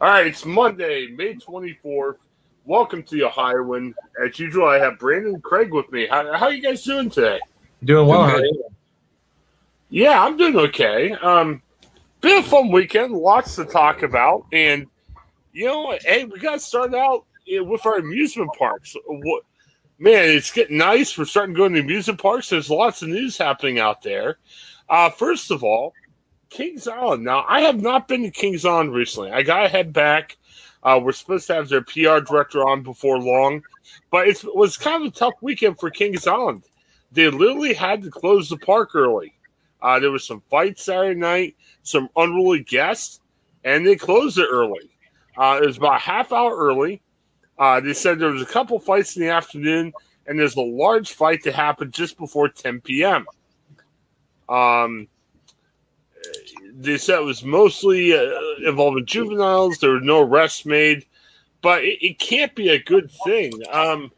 All right, it's Monday, May 24th. Welcome to the Ohioan. As usual, I have Brandon and Craig with me. How, how are you guys doing today? Doing well. How are you? Yeah, I'm doing okay. Um, been a fun weekend, lots to talk about, and you know, hey, we got to start out with our amusement parks. What, man, it's getting nice. We're starting to go to amusement parks. There's lots of news happening out there. Uh, first of all, Kings Island. Now, I have not been to Kings Island recently. I got to head back. Uh, we're supposed to have their PR director on before long, but it was kind of a tough weekend for Kings Island. They literally had to close the park early. Uh, there was some fights Saturday night, some unruly guests, and they closed it early. Uh, it was about a half hour early. Uh, they said there was a couple fights in the afternoon, and there's a large fight that happened just before 10 p.m. Um, they said it was mostly uh, involving juveniles. There were no arrests made, but it, it can't be a good thing. Um,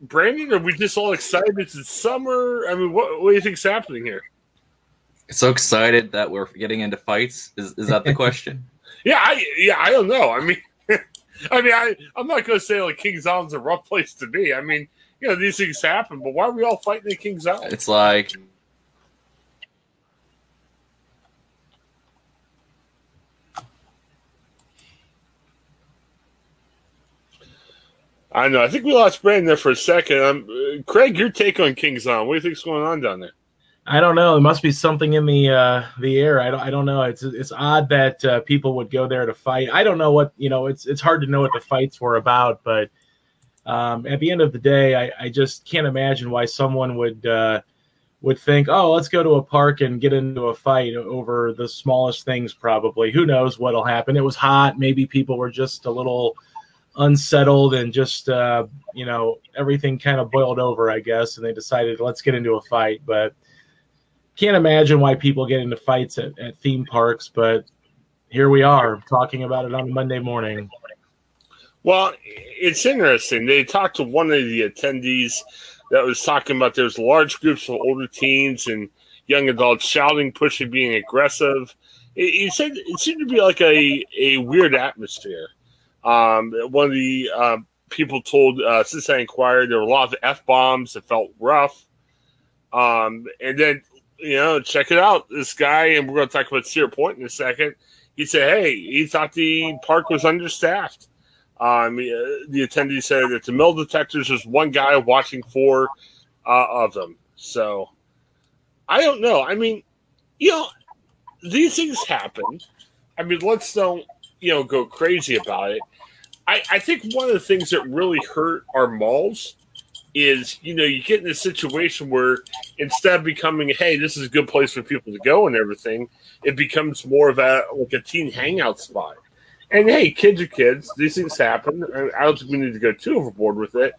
Brandon, are we just all excited? It's summer. I mean, what, what do you think's happening here? So excited that we're getting into fights. Is is that the question? yeah, I, yeah, I don't know. I mean, I mean, I I'm not going to say like Kings Island's a rough place to be. I mean, you know, these things happen, but why are we all fighting at Kings Island? It's like I know. I think we lost Brandon there for a second. Um, Craig, your take on Kings Island? What do you think's going on down there? I don't know. There must be something in the uh, the air. I don't. I don't know. It's it's odd that uh, people would go there to fight. I don't know what you know. It's it's hard to know what the fights were about. But um, at the end of the day, I, I just can't imagine why someone would uh, would think, oh, let's go to a park and get into a fight over the smallest things. Probably. Who knows what'll happen? It was hot. Maybe people were just a little unsettled and just uh, you know everything kind of boiled over, I guess, and they decided let's get into a fight. But can't imagine why people get into fights at, at theme parks, but here we are talking about it on a Monday morning. Well, it's interesting. They talked to one of the attendees that was talking about there's large groups of older teens and young adults shouting, pushing, being aggressive. He said it seemed to be like a, a weird atmosphere. Um, one of the uh, people told uh, Cincinnati Enquirer there were a lot of f bombs that felt rough. Um, and then you know, check it out. This guy, and we're going to talk about Cedar Point in a second. He said, "Hey, he thought the park was understaffed." Um, the attendee said that the metal detectors was one guy watching four uh, of them. So I don't know. I mean, you know, these things happen. I mean, let's don't you know go crazy about it. I, I think one of the things that really hurt our malls is you know you get in a situation where instead of becoming hey this is a good place for people to go and everything it becomes more of a like a teen hangout spot. And hey kids are kids. These things happen. I don't think we need to go too overboard with it.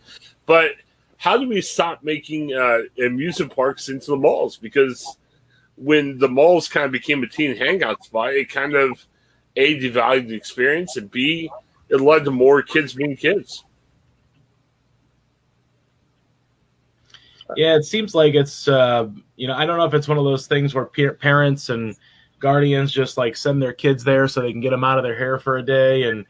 But how do we stop making uh, amusement parks into the malls? Because when the malls kind of became a teen hangout spot it kind of a devalued the experience and b it led to more kids being kids. Yeah, it seems like it's uh, you know I don't know if it's one of those things where pe- parents and guardians just like send their kids there so they can get them out of their hair for a day. And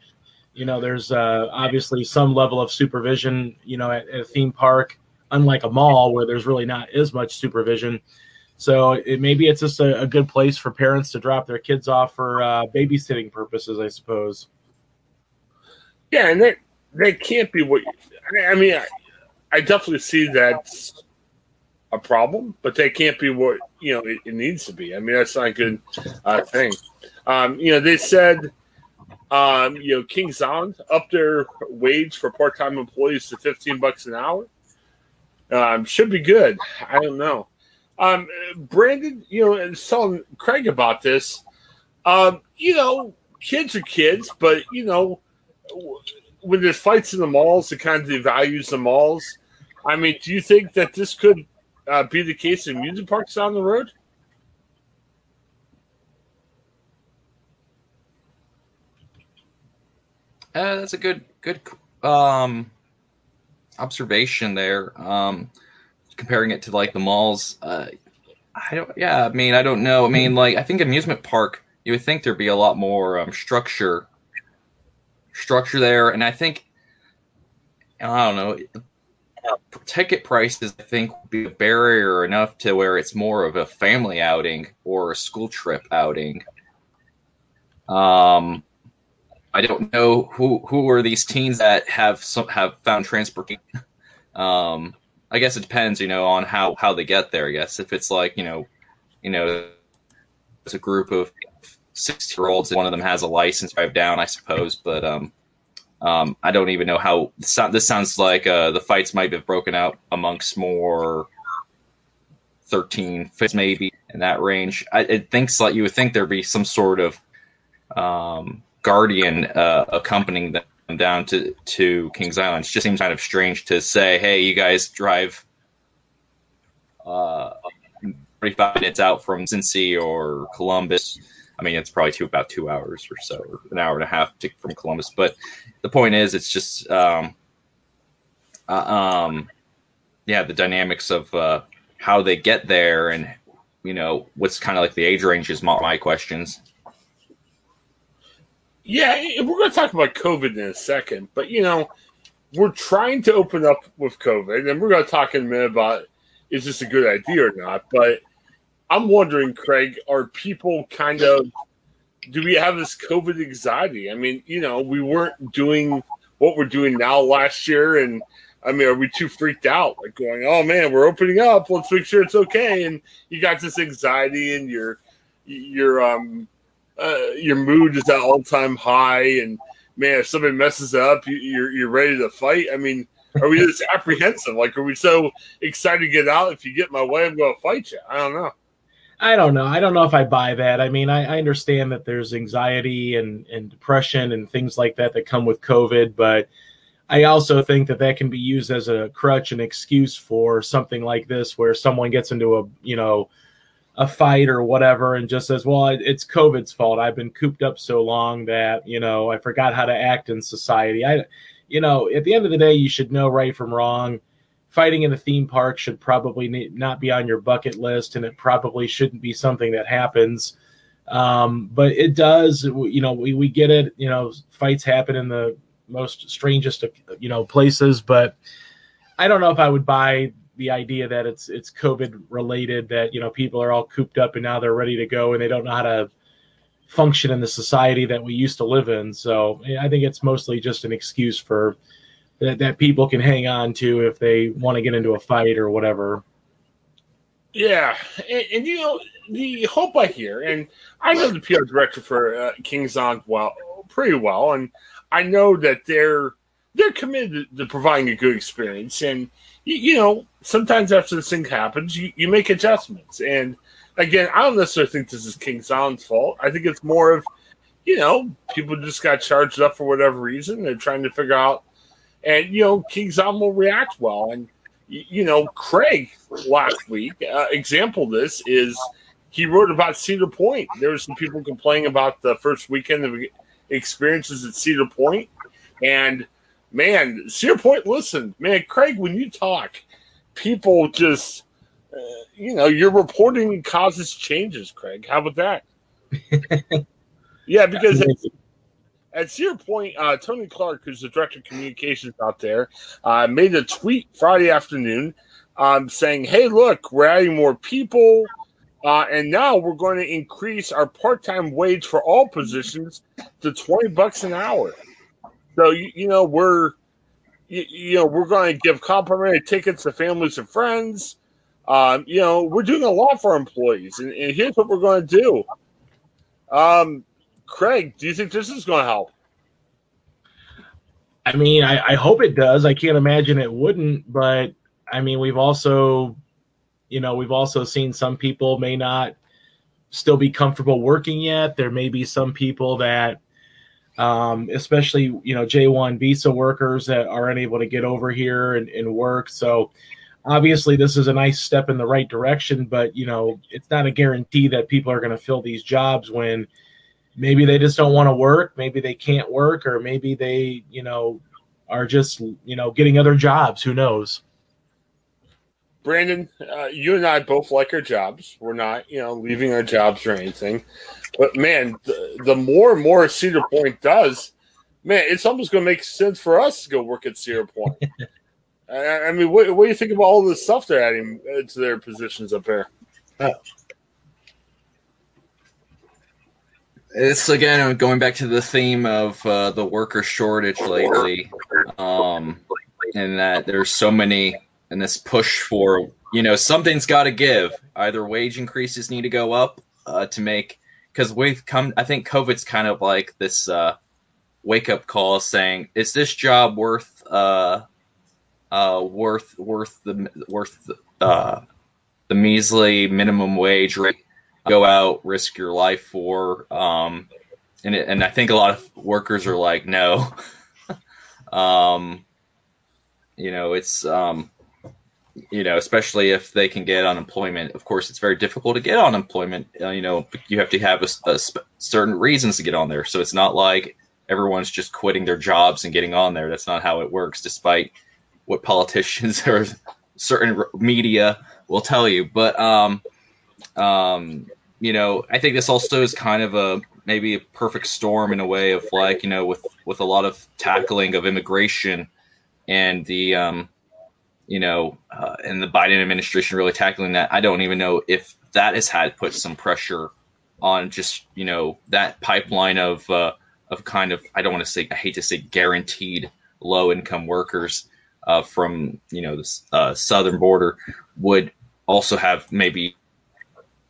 you know there's uh, obviously some level of supervision you know at, at, a theme park unlike a mall where there's really not as much supervision. So it, maybe it's just a, a, good place for parents to drop their kids off for uh, babysitting purposes i suppose Yeah, and that that can't be what. I mean, I, I definitely see that's a problem, but that can't be what you know it, it needs to be. I mean, that's not a good uh, thing. Um, you know, they said, um, you know, Kings Island up their wage for part-time employees to fifteen bucks an hour. Um, should be good. I don't know. Um, Brandon, you know, and telling Craig about this. Um, you know, kids are kids, but you know, when there's fights in the malls, it kind of devalues the malls. I mean, do you think that this could uh, be the case in music parks down the road? Uh, that's a good good um, observation there. Um, comparing it to like the malls, uh, I don't. Yeah, I mean, I don't know. I mean, like I think amusement park, you would think there'd be a lot more um, structure structure there, and I think I don't know. Ticket prices, I think, would be a barrier enough to where it's more of a family outing or a school trip outing. Um, I don't know who who are these teens that have some have found transportation. Um, I guess it depends, you know, on how how they get there. I guess if it's like you know, you know, it's a group of sixty year olds one of them has a license drive down, I suppose. But um, um, I don't even know how this sounds like uh, the fights might have broken out amongst more 13 fits maybe in that range. I, it thinks like you would think there'd be some sort of um, guardian uh, accompanying them down to to Kings Island. It just seems kind of strange to say, "Hey, you guys drive uh, 45 minutes out from Cincy or Columbus." I mean, it's probably two about two hours or so, or an hour and a half to, from Columbus. But the point is, it's just, um, uh, um, yeah, the dynamics of uh, how they get there, and you know, what's kind of like the age range is my, my questions. Yeah, we're going to talk about COVID in a second, but you know, we're trying to open up with COVID, and we're going to talk in a minute about is this a good idea or not. But I'm wondering, Craig, are people kind of do we have this COVID anxiety? I mean, you know, we weren't doing what we're doing now last year, and I mean, are we too freaked out? Like going, oh man, we're opening up. Let's make sure it's okay. And you got this anxiety, and your your um uh, your mood is at all time high, and man, if somebody messes up, you're you're ready to fight. I mean, are we just apprehensive? Like, are we so excited to get out? If you get my way, I'm going to fight you. I don't know. I don't know. I don't know if I buy that. I mean, I, I, understand that there's anxiety and, and depression and things like that that come with COVID, but I also think that that can be used as a crutch and excuse for something like this, where someone gets into a you know a fight or whatever and just says, "Well, it's COVID's fault. I've been cooped up so long that you know I forgot how to act in society." I, you know, at the end of the day, you should know right from wrong fighting in a theme park should probably not be on your bucket list, and it probably shouldn't be something that happens. Um, but it does. You know, we, we get it. You know, fights happen in the most strangest, you know, places. But I don't know if I would buy the idea that it's it's COVID related. That you know, people are all cooped up and now they're ready to go, and they don't know how to function in the society that we used to live in. So I think it's mostly just an excuse for that, that people can hang on to if they want to get into a fight or whatever. Yeah, and, and, you know the hope I hear, and I know the PR director for uh, Kings on well pretty well, and I know that they're they're committed to, providing a good experience. And you, you, know, sometimes after this thing happens, you, you make adjustments. And again, I don't necessarily think this is King Island's fault. I think it's more of you know people just got charged up for whatever reason. They're trying to figure out and you know Island will react well. And you know Craig last week uh, example this is he wrote about Cedar Point. There were some people complaining about the first weekend of experiences at Cedar Point, and man, Cedar Point Listen, Man, Craig, when you talk, people just uh, you know your reporting causes changes. Craig, how about that? yeah, because at Cedar Point, uh, Tony Clark, who's the director of communications out there, uh, made a tweet Friday afternoon um, saying, "Hey, look, we're adding more people, uh, and now we're going to increase our part-time wage for all positions to twenty bucks an hour." So you, you know we're you, know we're going to give complimentary tickets to families and friends. Um, you know we're doing a lot for employees, and, and here's what we're going to do. Um, Craig, do you think this is going to help? I mean, I, I hope it does. I can't imagine it wouldn't, but I mean, we've also, you know, we've also seen some people may not still be comfortable working yet. There may be some people that, um, especially, you know, J1 visa workers that are unable to get over here and, and work. So obviously, this is a nice step in the right direction, but, you know, it's not a guarantee that people are going to fill these jobs when maybe they just don't want to work maybe they can't work or maybe they you know are just you know getting other jobs who knows? Brandon uh, you and i both like our jobs. We're not you know leaving our jobs or anything. But man the, the more and more cedar point does man it's almost going to make sense for us to go work at cedar point. I, I, mean what, what, do you think about all this stuff they're adding to their positions up there? Uh, it's again going back to the theme of uh, the worker shortage lately, um, and that there's so many and this push for you know something's got to give. Either wage increases need to go up uh, to make because we've come. I think COVID's kind of like this uh, wake up call saying, "Is this job worth uh, uh, worth worth the worth the, uh, the measly minimum wage rate?" Go out, risk your life for. Um, and it, and I think a lot of workers are like, no. um, you know, it's um, you know, especially if they can get unemployment. Of course, it's very difficult to get unemployment. Uh, you know, you have to have a, a sp- certain reasons to get on there. So it's not like everyone's just quitting their jobs and getting on there. That's not how it works, despite what politicians or certain media will tell you. But um, um, you know, I think this also is kind of a maybe a perfect storm in a way of like, you know, with with a lot of tackling of immigration and the um, you know, uh, and the Biden administration really tackling that. I don't even know if that has had put some pressure on just you know that pipeline of uh, of kind of I don't want to say I hate to say guaranteed low income workers uh, from you know the uh, southern border would also have maybe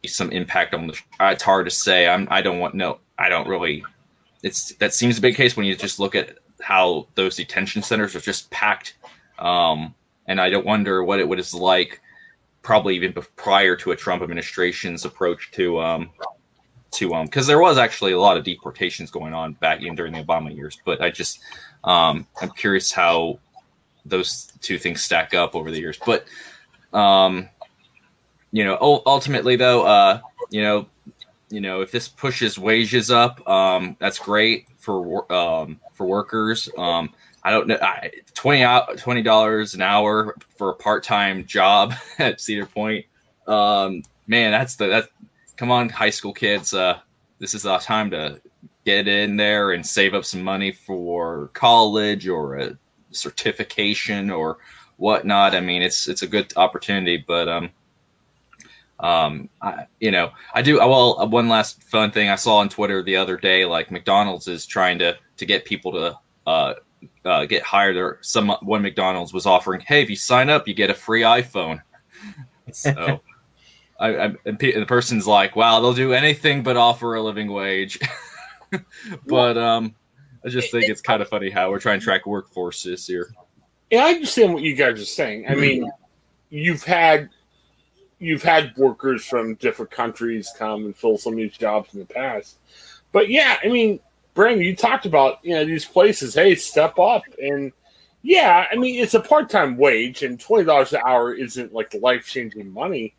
some impact on the. It's hard to say. I'm. I don't want. No, I don't really. It's that seems a big case when you just look at how those detention centers are just packed. Um, and I don't wonder what it was like, probably even prior to a Trump administration's approach to um, to um, because there was actually a lot of deportations going on back in during the Obama years. But I just um, I'm curious how those two things stack up over the years. But um, you know, ultimately though, uh, you know, you know, if this pushes wages up, um, that's great for um, for workers. Um, I don't know, I, twenty twenty dollars an hour for a part time job at Cedar Point. Um, man, that's the that. Come on, high school kids. Uh, this is the time to get in there and save up some money for college or a certification or whatnot. I mean, it's it's a good opportunity, but um, um, I, you know, I do. Well, uh, one last fun thing I saw on Twitter the other day, like McDonald's is trying to to get people to uh, uh, get hired. Or some one McDonald's was offering, hey, if you sign up, you get a free iPhone. So, I, I and the person's like, wow, they'll do anything but offer a living wage. but um, I just think it's kind of funny how we're trying to track workforces here. Yeah, I understand what you guys are saying. I mean, you've had you've had workers from different countries come and fill some of these jobs in the past. But yeah, I mean, Brandon, you talked about you know these places. Hey, step up, and yeah, I mean it's a part-time wage, and twenty dollars an hour isn't like life-changing money.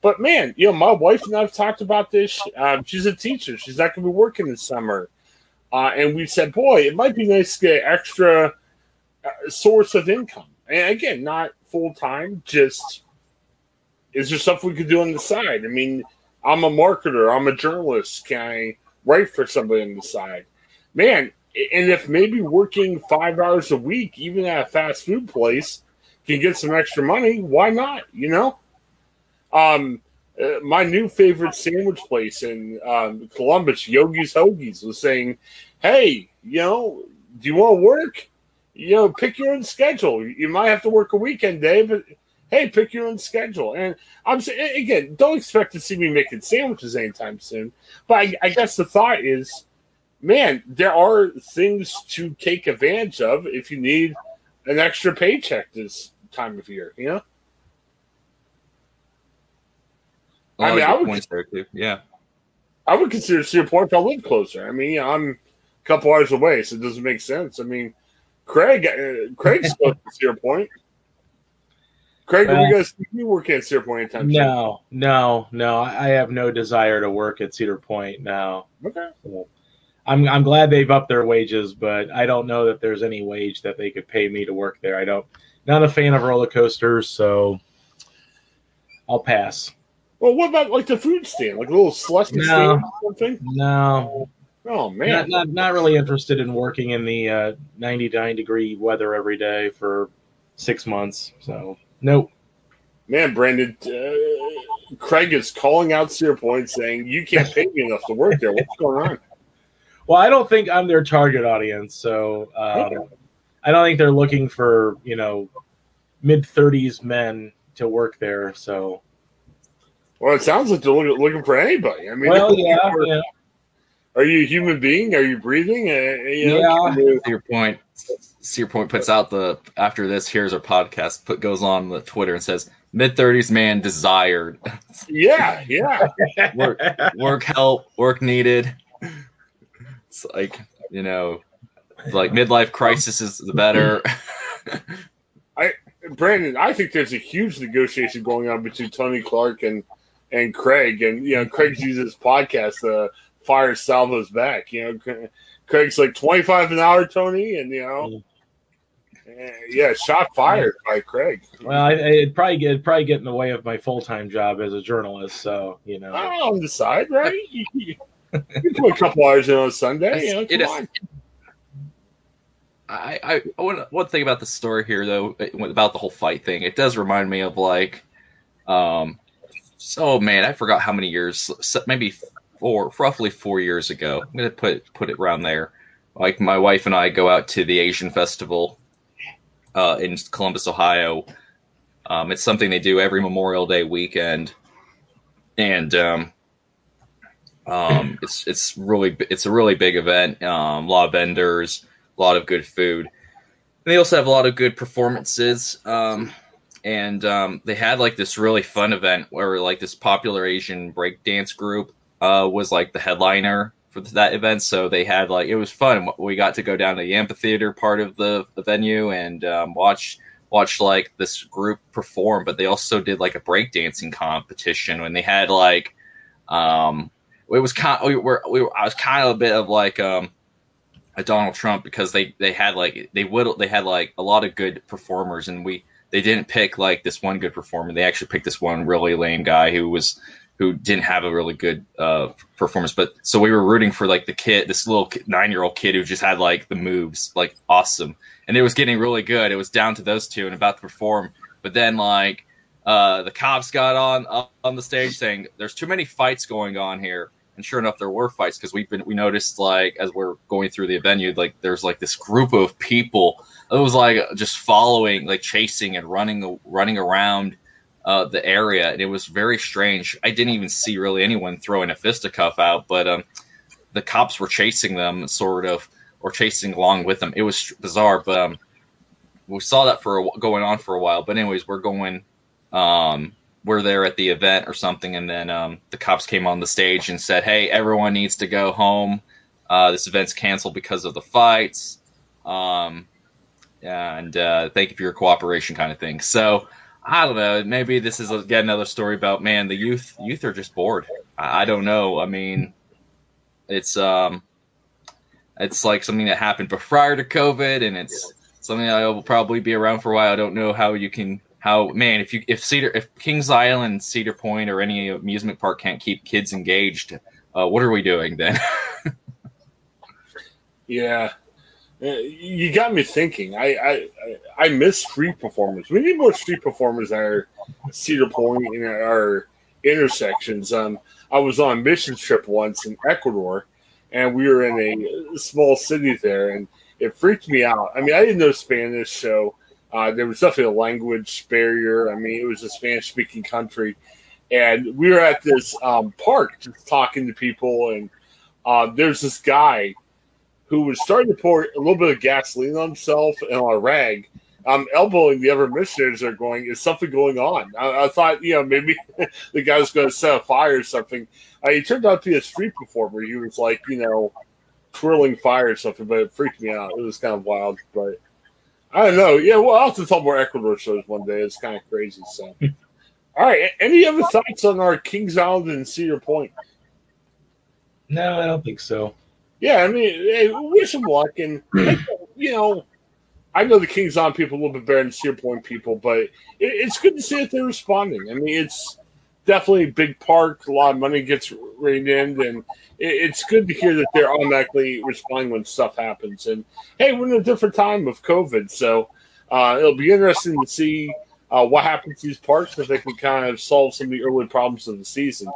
But man, you know, my wife and I've talked about this. Um, she's a teacher; she's not going to be working this summer, uh, and we said, boy, it might be nice to get extra uh, source of income. And again, not full time, just is there stuff we could do on the side? I mean, I'm a marketer, I'm a journalist. Can I write for somebody on the side? Man, and if maybe working five hours a week, even at a fast food place, can get some extra money, why not? You know? Um, uh, my new favorite sandwich place in um, Columbus, Yogi's Hoagies, was saying, "Hey, you know, do you want to work? You know, pick your own schedule. You might have to work a weekend day, but hey, pick your own schedule. And I'm saying again, don't expect to see me making sandwiches anytime soon. But I, I guess the thought is, man, there are things to take advantage of if you need an extra paycheck this time of year. You know. I mean, I would- points there too. Yeah. I would consider Point if I live closer. I mean, I'm a couple hours away, so it doesn't make sense. I mean, Craig, uh, Craig's close to Cedar Point. Craig, are we going to see you working at Cedar Point anytime soon? No, no, no. I have no desire to work at Cedar Point now. Okay. I'm I'm glad they've upped their wages, but I don't know that there's any wage that they could pay me to work there. I don't. Not a fan of roller coasters, so I'll pass. Well, what about like the food stand, like a little slushy No. stand or something? No, Oh not, man, not not really interested in working in the uh, 99 degree weather every day for six months. So nope. man, Brandon, uh, Craig is calling out Cedar Point, saying you can't pay me enough to work there. What's going on? Well, I don't think I'm their target audience, so um, I don't think they're looking for you know mid 30s men to work there. So Well, it sounds like they're looking, looking for anybody. I mean, well, they're yeah, for- yeah. Are you a human being? Are you breathing? Uh, you know, Yeah. you- To your point, to your point puts out the after this here's our podcast. Put goes on the Twitter and says mid thirties man desired yeah, yeah. work work help work needed. It's like you know, like midlife crisis is the better. I Brandon, I think there's a huge negotiation going on between Tony Clark and and Craig, and you know, Craig's using his podcast uh, to fire Salvo's back. You know, Craig's like twenty five an hour, Tony, and you know, eh, yeah, shot fired by Craig. Well, I, it'd probably get it'd probably get in the way of my full time job as a journalist. So you know, Oh, on the side, right? You, you- you put a couple hours in on Sunday. You know, It come is- on. I, I one one thing about the story here though about the whole fight thing, it does remind me of like, um, so man, I forgot how many years, maybe four, roughly four years ago. I'm gonna put put it around there. Like my wife and I go out to the Asian festival, uh, in Columbus, Ohio. Um, it's something they do every Memorial Day weekend, and um, um, it's it's really it's a really big event. Um, a lot of vendors, a lot of good food. And they also have a lot of good performances. Um, and um, they had like this really fun event where like this popular Asian breakdance group uh, was like the headliner for that event. So they had like it was fun. We got to go down to the amphitheater part of the, the venue and um, watch watch like this group perform. But they also did like a breakdancing competition when they had like um, it was kind we were we were I was kind of a bit of like um a Donald Trump because they they had like they would they had like a lot of good performers and we they didn't pick like this one good performer they actually picked this one really lame guy who was who didn't have a really good uh performance but so we were rooting for like the kid this little nine year old kid who just had like the moves like awesome. And it was getting really good. It was down to those two and about to perform. But then like uh the cops got on up on the stage saying there's too many fights going on here. And sure enough there were fights because we've been we noticed like as we're going through the venue like there's like this group of people it was like just following like chasing and running running around uh, the area and it was very strange i didn't even see really anyone throwing a fisticuff out but um, the cops were chasing them sort of or chasing along with them it was bizarre but um, we saw that for a, going on for a while but anyways we're going um, we're there at the event or something, and then um, the cops came on the stage and said, "Hey, everyone needs to go home. Uh, this event's canceled because of the fights, um, and uh, thank you for your cooperation," kind of thing. So I don't know. Maybe this is again another story about man. The youth youth are just bored. I, I don't know. I mean, it's um, it's like something that happened prior to COVID, and it's something that will probably be around for a while. I don't know how you can how man if you if Cedar if Kings Island, Cedar Point, or any amusement park can't keep kids engaged, uh, what are we doing then? Yeah, you got me thinking. I, I I- miss street performers. We need more street performers at our Cedar Point and our intersections. Um, I was on a mission trip once in Ecuador, and we were in a small city there, and it freaked me out. I mean, I didn't know Spanish, so uh, there was definitely a language barrier. I mean, it was a Spanish speaking country. And we were at this um, park just talking to people, and uh, there's this guy who was starting to pour a little bit of gasoline on himself and on a rag. I'm elbowing the other missionaries are going, is something going on? I, I thought, you know, maybe the guy was going to set a fire or something. Uh, he turned out to be a street performer. He was like, you know, twirling fire or something, but it freaked me out. It was kind of wild, but I don't know. Yeah, well, I'll have to tell more Ecuador shows one day. It's kind of crazy. So, all right. Any other thoughts on our Kings Island and Cedar Point? No, I don't think so. Yeah, I mean, hey, wish them luck, and you know, I know the Kings Island people a little bit better than Cedar Point people, but it, it's good to see that they're responding. I mean, it's definitely a big park. A lot of money gets reined in, and it, it's good to hear that they're automatically responding when stuff happens. And hey, we're in a different time of COVID, so uh, it'll be interesting to see uh, what happens to these parks if they can kind of solve some of the early problems of the season.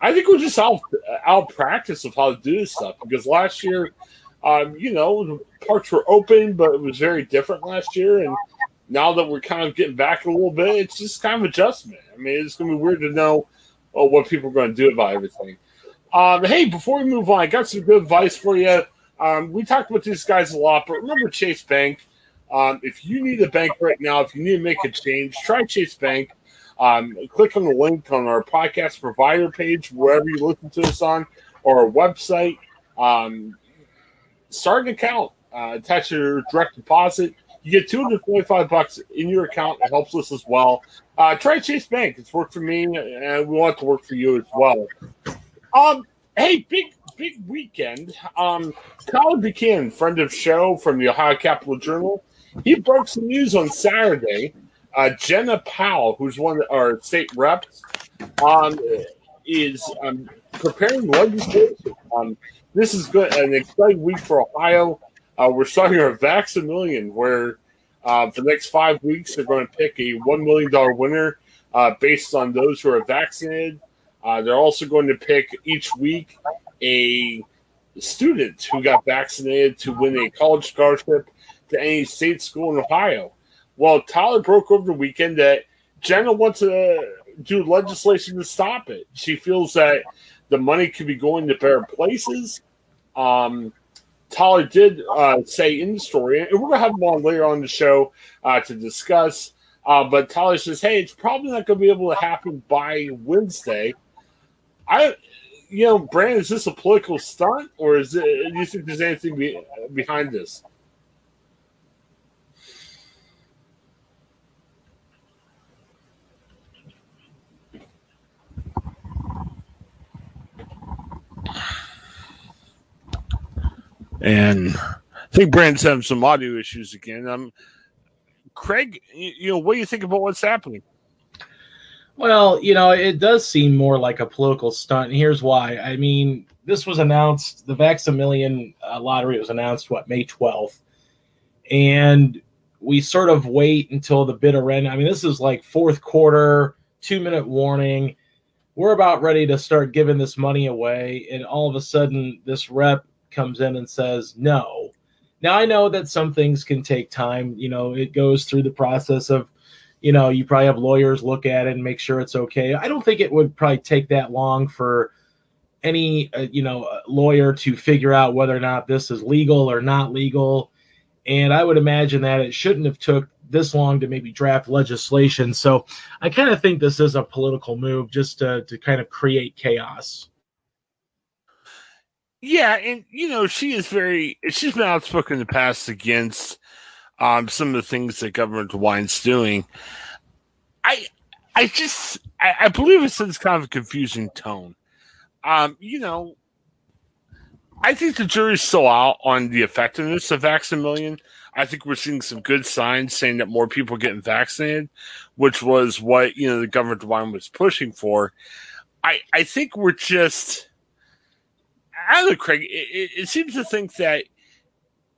I think we're just out out practice of how to do this stuff because last year, um, you know, the parks were open, but it was very different last year, and now that we're kind of getting back a little bit, it's just kind of adjustment. I mean, it's going to be weird to know oh, what people are going to do about everything. Um, hey, before we move on, I got some good advice for you. Um, we talked about these guys a lot, but remember Chase Bank. Um, if you need a bank right now, if you need to make a change, try Chase Bank. Um, click on the link on our podcast provider page, wherever you listen to us on, or our website. Um, start an account, uh, attach your direct deposit. You get 225 bucks in your account. It helps us as well. Uh, try Chase Bank. It's worked for me, and we want it to work for you as well. Um, hey, big big weekend. Um, Colin Buchanan, friend of show from the Ohio Capital Journal, he broke some news on Saturday. Uh, Jena Powell, who's one of our state reps, um, is um, preparing legislation. Um, this is good, an exciting week for Ohio. Uh, we're starting our Vax-A-Million, where uh, for the next five weeks they're going to pick a one million dollar winner uh, based on those who are vaccinated. Uh, they're also going to pick each week a student who got vaccinated to win a college scholarship to any state school in Ohio. Well, Tyler broke over the weekend that Jena wants to do legislation to stop it. She feels that the money could be going to better places. Um, Tyler did uh, say in the story, and we're going to have him on later on the show uh, to discuss. Uh, but Tyler says, hey, it's probably not going to be able to happen by Wednesday. I, you know, Brandon, is this a political stunt, or is it? Do you think there's anything be, behind this? And I think Brandon's having some audio issues again. Um, Craig, you, know, what do you think about what's happening? Well, you know, it does seem more like a political stunt. Here's why. I mean, this was announced, the Vax-A-Million uh, lottery was announced, what, May 12th. And we sort of wait until the bitter end. I mean, this is like fourth quarter, two minute warning. We're about ready to start giving this money away. And all of a sudden, this rep comes in and says no. Now, I know that some things can take time. You know, it goes through the process of you know, you probably have lawyers look at it and make sure it's okay. I don't think it would probably take that long for any, uh, you know, lawyer to figure out whether or not this is legal or not legal. And I would imagine that it shouldn't have took this long to maybe draft legislation. So I kind of think this is a political move just to, to kind of create chaos. Yeah, and you know, she is very she's been outspoken in the past against um, some of the things that Governor DeWine's doing. I I just I, I believe it's kind of a confusing tone. Um, you know, I think the jury's still out on the effectiveness of Vax-A-Million. I think we're seeing some good signs saying that more people are getting vaccinated, which was what you know the governor DeWine was pushing for. I I think we're just I don't know, Craig. It, it, seems to think that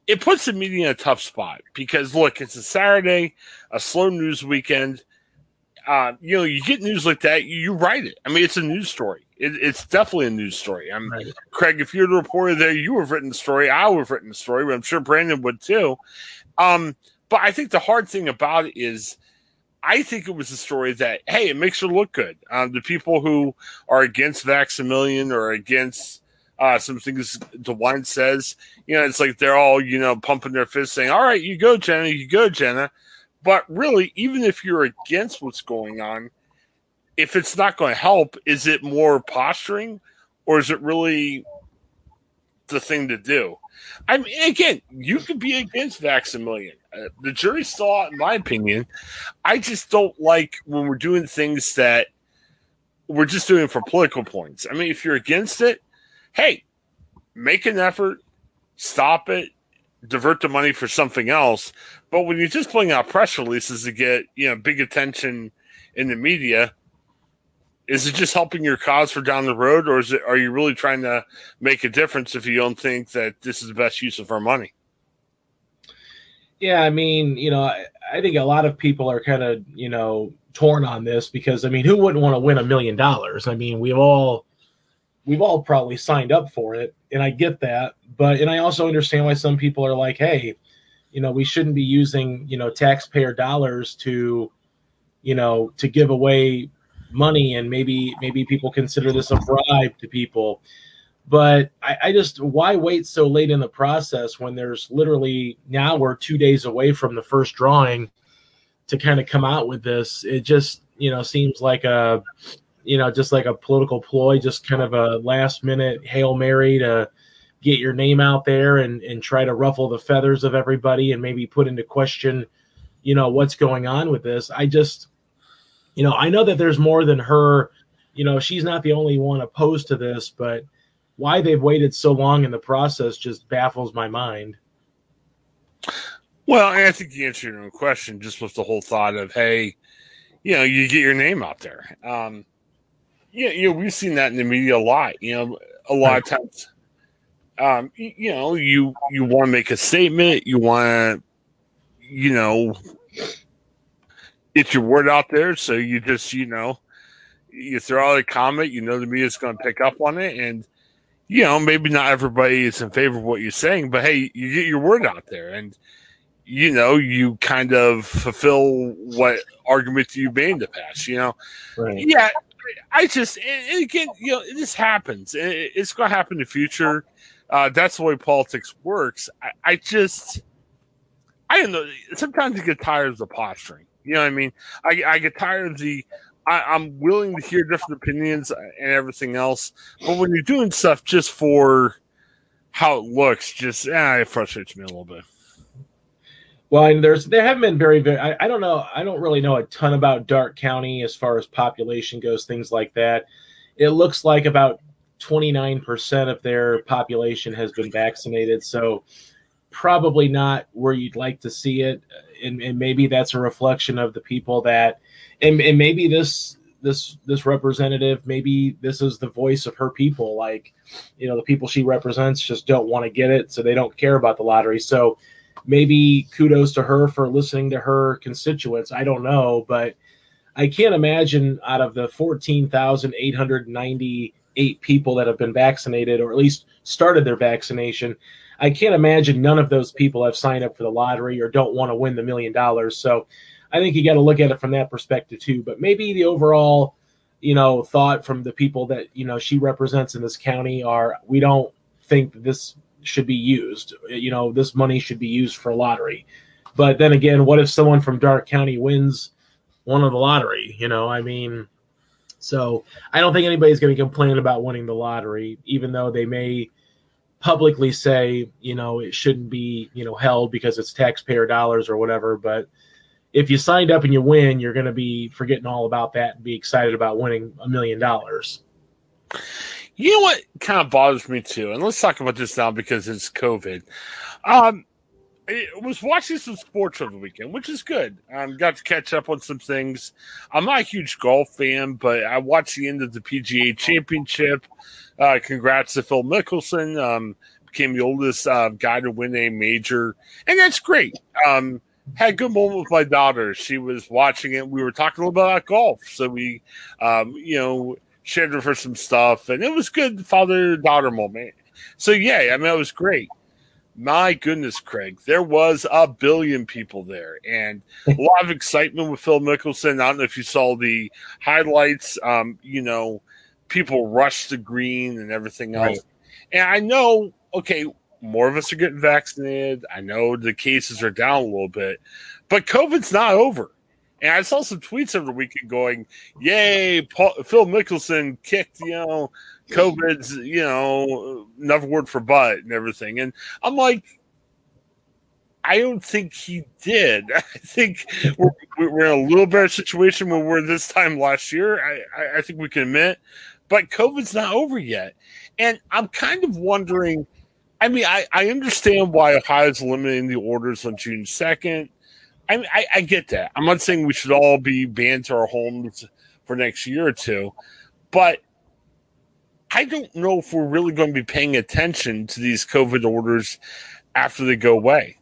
it puts the media in a tough spot because look, it's a Saturday, a slow news weekend. Uh, you know, you get news like that, you, you write it. I mean, it's a news story. It, it's definitely a news story. I'm Right. Craig. If you're the reporter there, you have written the story. I would have written the story, but I'm sure Brandon would too. Um, but I think the hard thing about it is, I think it was a story that hey, it makes her look good. Um, the people who are against Vax-A-Million or against uh, some things DeWine says, you know, it's like they're all you know pumping their fists, saying, "All right, you go, Jena, you go, Jena." But really, even if you're against what's going on, if it's not going to help, is it more posturing or is it really the thing to do? I mean, again, you could be against Vax-A-Million. Uh, the jury's still out, in my opinion. I just don't like when we're doing things that we're just doing for political points. I mean, if you're against it, hey, make an effort, stop it, divert the money for something else. But when you're just putting out press releases to get you know big attention in the media, is it just helping your cause for down the road, or is it are you really trying to make a difference if you don't think that this is the best use of our money? Yeah, I mean, you know, I, I think a lot of people are kind of, you know, torn on this because I mean, who wouldn't want to win a million dollars? I mean, we've all we've all probably signed up for it, and I get that, but and I also understand why some people are like, hey, you know, we shouldn't be using, you know, taxpayer dollars to, you know, to give away money and maybe maybe people consider this a bribe to people. But I, I just why wait so late in the process when there's literally now we're two days away from the first drawing to kind of come out with this? It just you know seems like a you know just like a political ploy just kind of a last minute hail mary to get your name out there and and try to ruffle the feathers of everybody and maybe put into question you know what's going on with this i just you know i know that there's more than her you know she's not the only one opposed to this but why they've waited so long in the process just baffles my mind. Well, I think you answered your own question just with the whole thought of, hey, you know, you get your name out there. Um, yeah, you know, we've seen that in the media a lot. You know, a lot of times, um, you, know, you you want to make a statement, you want to, you know, get your word out there. So you just, you know, you throw out a comment, you know, the media's going to pick up on it, and you know, maybe not everybody is in favor of what you're saying, but hey, you get your word out there and you know, you kind of fulfill what argument you made in the past, you know. Right. Yeah, I just and again, you know, this happens. It's going to happen in the future. Uh, that's the way politics works. I, I just, I don't know. Sometimes I get tired of the posturing. You know what I mean? I, I get tired of the I, am willing to hear different opinions and everything else, but when you're doing stuff just for how it looks, just eh, it frustrates me a little bit. Well, and there's there haven't been very very I, I don't know I don't really know a ton about Darke County as far as population goes, things like that. It looks like about 29% of their population has been vaccinated, so probably not where you'd like to see it, and, and maybe that's a reflection of the people that and, and maybe this this this representative maybe this is the voice of her people like you know the people she represents just don't want to get it so they don't care about the lottery. So maybe kudos to her for listening to her constituents i don't know but i can't imagine out of the 14,898 people that have been vaccinated or at least started their vaccination i can't imagine none of those people have signed up for the lottery or don't want to win the million dollars so I think you got to look at it from that perspective too. But maybe the overall, you know, thought from the people that you know she represents in this county are we don't think that this should be used. You know, this money should be used for lottery. But then again, what if someone from Darke County wins one of the lottery? You know, I mean, so I don't think anybody's going to complain about winning the lottery, even though they may publicly say, you know, it shouldn't be, you know, held because it's taxpayer dollars or whatever. But if you signed up and you win, you're going to be forgetting all about that and be excited about winning a million dollars. You know what kind of bothers me too, and let's talk about this now because it's COVID. Um, I was watching some sports over the weekend, which is good. I um, got to catch up on some things. I'm not a huge golf fan, but I watched the end of the PGA Championship. Uh, congrats to Phil Mickelson. Um, became the oldest uh, guy to win a major, and that's great. Um, had a good moment with my daughter. She was watching it. We were talking a little about golf, so we, um, you know, shared with her some stuff, and it was good father daughter moment. So yeah, I mean, it was great. My goodness, Craig, there was a billion people there, and a lot of excitement with Phil Mickelson. I don't know if you saw the highlights. Um, you know, people rushed the green and everything else. Right. And I know, okay, more of us are getting vaccinated. I know the cases are down a little bit, but COVID's not over. And I saw some tweets over the weekend going, "Yay, Paul, Phil Mickelson kicked, you know, COVID's, you know, another word for butt and everything." And I'm like, I don't think he did. I think we're, we're in a little better situation than we're this time last year. I, I, think we can admit, but COVID's not over yet, and I'm kind of wondering. I mean, I, I understand why Ohio's limiting the orders on June second. I, mean, I I get that. I'm not saying we should all be banned to our homes for next year or two, but I don't know if we're really going to be paying attention to these COVID orders after they go away.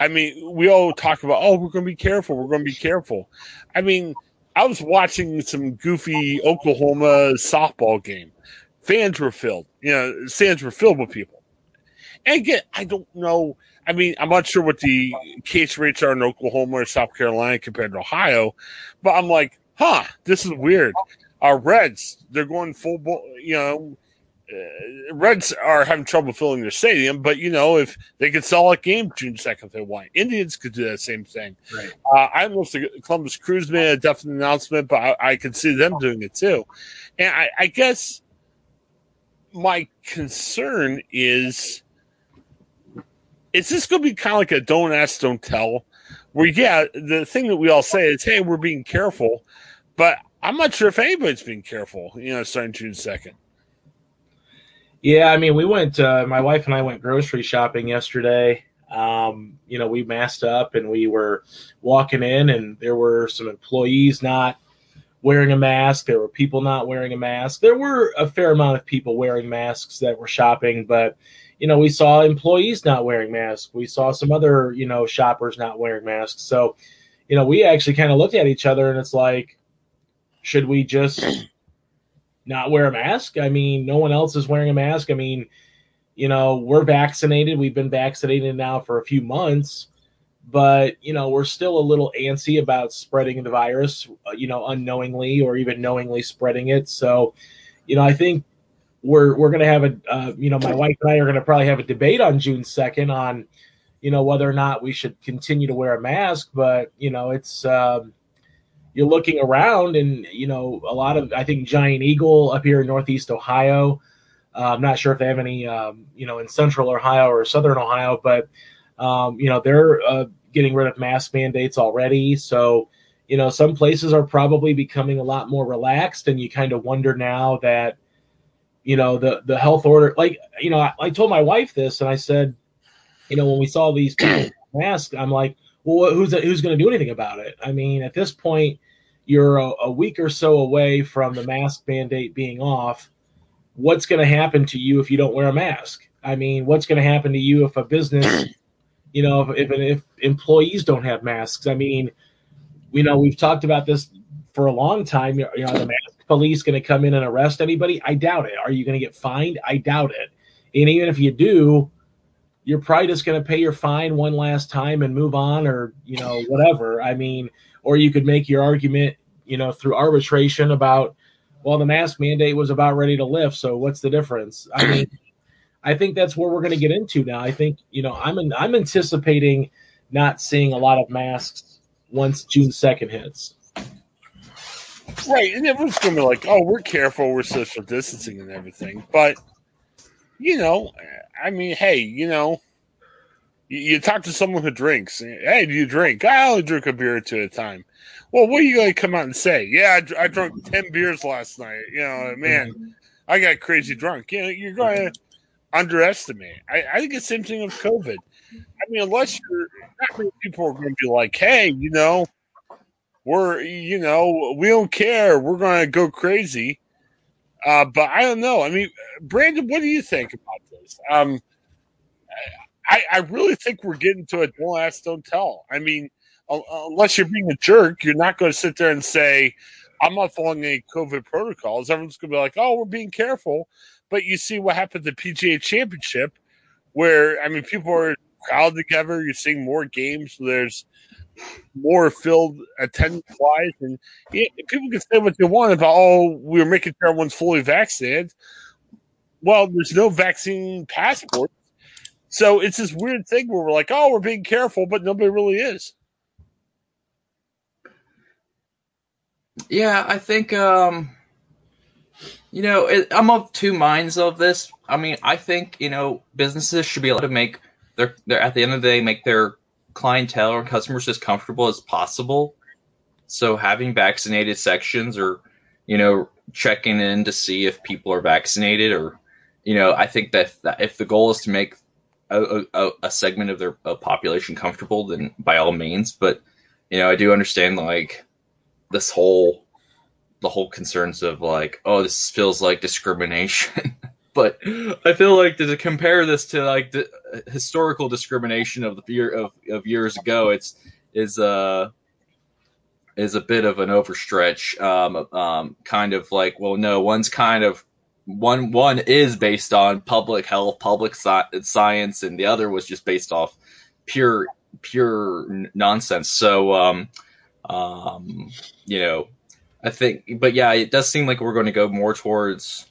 I mean, we all talk about, oh, we're going to be careful. We're going to be careful. I mean, I was watching some goofy Oklahoma softball game. Fans were filled, you know, stands were filled with people. And again, I don't know. I mean, I'm not sure what the case rates are in Oklahoma or South Carolina compared to Ohio, but I'm like, huh, this is weird. Our Reds, they're going full, you know, uh, Reds are having trouble filling their stadium, but you know, if they could sell a game June second if they want, Indians could do that same thing. Right. Uh, I don't know if the Columbus Crews made a definite announcement, but I, I could see them doing it too. And I, I guess my concern is is this going to be kind of like a don't ask, don't tell? Where, yeah, the thing that we all say is, hey, we're being careful, but I'm not sure if anybody's being careful, you know, starting June 2nd. Yeah, I mean, we went. Uh, my wife and I went grocery shopping yesterday. Um, you know, we masked up and we were walking in, and there were some employees not wearing a mask. There were people not wearing a mask. There were a fair amount of people wearing masks that were shopping, but you know, we saw employees not wearing masks. We saw some other, you know, shoppers not wearing masks. So, you know, we actually kind of looked at each other and it's like, should we just not wear a mask? I mean, no one else is wearing a mask. I mean, you know, we're vaccinated. We've been vaccinated now for a few months, but you know, we're still a little antsy about spreading the virus, uh, you know, unknowingly or even knowingly spreading it. So, you know, I think we're we're going to have a uh, you know, my wife and I are going to probably have a debate on June 2nd on you know whether or not we should continue to wear a mask, but you know, it's um you're looking around and you know a lot of i think giant eagle up here in northeast ohio. Uh, i'm not sure if they have any um, you know in central ohio or southern ohio but um, you know they're uh, getting rid of mask mandates already. So you know some places are probably becoming a lot more relaxed and you kind of wonder now that you know the the health order like you know i, I told my wife this and i said you know when we saw these masks i'm like well who's who's going to do anything about it i mean at this point you're a, a, week or so away from the mask mandate being off. What's going to happen to you if you don't wear a mask? I mean, what's going to happen to you if a business, you know, if, if, if employees don't have masks? I mean, you know, we've talked about this for a long time. You know, the mask police going to come in and arrest anybody? I doubt it. Are you going to get fined? I doubt it. And even if you do, you're probably just going to pay your fine one last time and move on, or you know, whatever. I mean or you could make your argument, you know, through arbitration about, well, the mask mandate was about ready to lift, so what's the difference? I mean, I think that's where we're going to get into now. I think, you know, I'm I'm anticipating not seeing a lot of masks once June second hits. Right, and everyone's going to be like, "Oh, we're careful, we're social distancing and everything," but you know, I mean, hey, you know, you, you talk to someone who drinks. Hey, do you drink? I only drink a beer or two at a time. Well, what are you going to come out and say? Yeah, I, I drank 10 beers last night. You know, man, I got crazy drunk. You know, you're going to underestimate. I, I think it's the same thing with COVID. I mean, unless you're not many people are going to be like, hey, you know, we're, you know, we don't care. We're going to go crazy. Uh, but I don't know. I mean, Brandon, what do you think about this? Um, I, I really think we're getting to a don't ask, don't tell. I mean, unless you're being a jerk, you're not going to sit there and say, I'm not following any COVID protocols. Everyone's going to be like, oh, we're being careful. But you see what happened at the PGA Championship, where, I mean, people are crowded together. You're seeing more games. There's more filled attendance wise. And people can say what they want about, oh, we're making sure everyone's fully vaccinated. Well, there's no vaccine passport. So it's this weird thing where we're like, oh, we're being careful, but nobody really is. Yeah, I think um you know, it, I'm of two minds of this. I mean, I think, you know, businesses should be able to make their, their at the end of the day make their clientele or customers as comfortable as possible. So having vaccinated sections or, you know, checking in to see if people are vaccinated or, you know, I think that, if the goal is to make a, a, a segment of their population comfortable, then by all means. But, you know, I do understand like this whole the whole concerns of like, oh, this feels like discrimination. but I feel like to compare this to like the historical discrimination of the year of, of years ago, it's is uh is a bit of an overstretch. Um, um, kind of like, well, no, one's kind of one one is based on public health, public sci- science, and the other was just based off pure pure nonsense. So, um, um, you know, I think, but yeah, it does seem like we're going to go more towards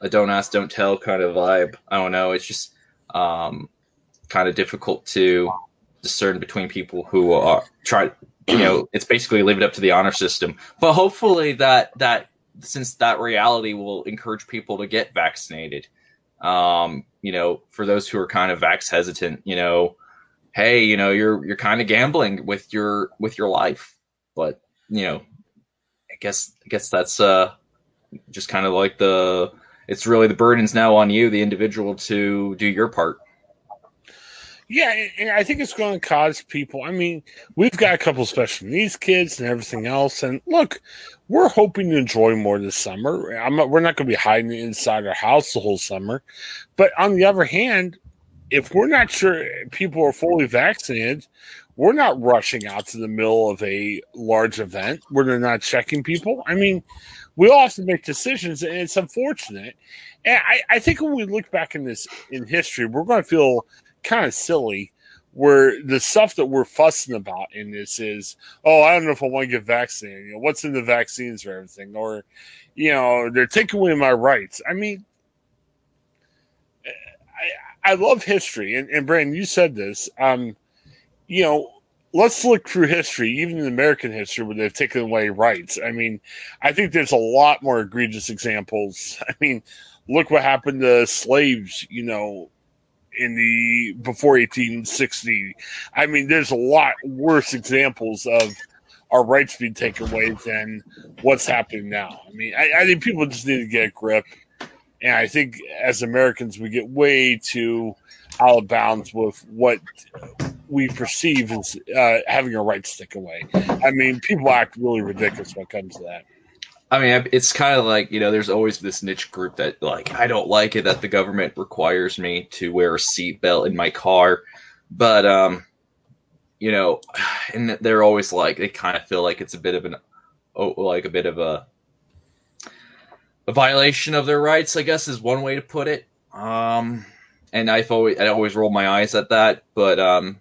a don't ask, don't tell kind of vibe. I don't know. It's just um, kind of difficult to discern between people who are try. You know, it's basically leave it up to the honor system. But hopefully, that that since that reality will encourage people to get vaccinated. Um, you know, for those who are kind of vax hesitant, you know, hey, you know, you're you're kind of gambling with your with your life. But you know, I guess I guess that's uh just kind of like the it's really the burden's now on you, the individual, to do your part. Yeah, and I think it's going to cause people. I mean, we've got a couple special needs kids and everything else, and look, we're hoping to enjoy more this summer. Not, we're not going to be hiding inside our house the whole summer, but on the other hand, if we're not sure people are fully vaccinated, we're not rushing out to the middle of a large event where they're not checking people. I mean, we all have to make decisions, and it's unfortunate. And I, I think when we look back in this in history, we're going to feel kind of silly where the stuff that we're fussing about in this is, oh, I don't know if I want to get vaccinated. You know, what's in the vaccines or everything, or you know, they're taking away my rights. I mean, I, I love history, and, and Brandon, you said this. Um, you know, let's look through history, even in American history, where they've taken away rights. I mean, I think there's a lot more egregious examples. I mean, look what happened to slaves, you know, in the before 1860. I mean, there's a lot worse examples of our rights being taken away than what's happening now. I mean, I, I think people just need to get a grip. And I think as Americans, we get way too out of bounds with what we perceive as uh, having our rights taken away. I mean, people act really ridiculous when it comes to that. I mean, it's kind of like you know, there's always this niche group that like I don't like it that the government requires me to wear a seatbelt in my car, but um, you know, and they're always like they kind of feel like it's a bit of an oh, like a bit of a a violation of their rights. I guess is one way to put it. Um, and I've always I always roll my eyes at that, but um,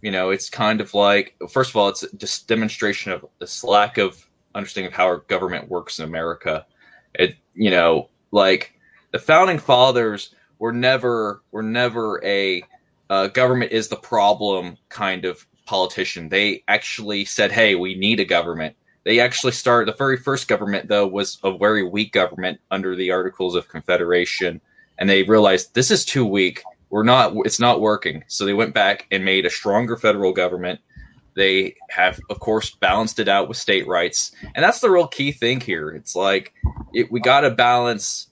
you know, it's kind of like first of all, it's just demonstration of this lack of understanding of how our government works in America. It, you know, like the founding fathers were never were never a uh, government is the problem kind of politician. They actually said, "Hey, we need a government." They actually started the very first government though was a very weak government under the Articles of Confederation, and they realized this is too weak. We're not. It's not working. So they went back and made a stronger federal government they have, of course, balanced it out with state rights, and that's the real key thing here. It's like it, we got to balance,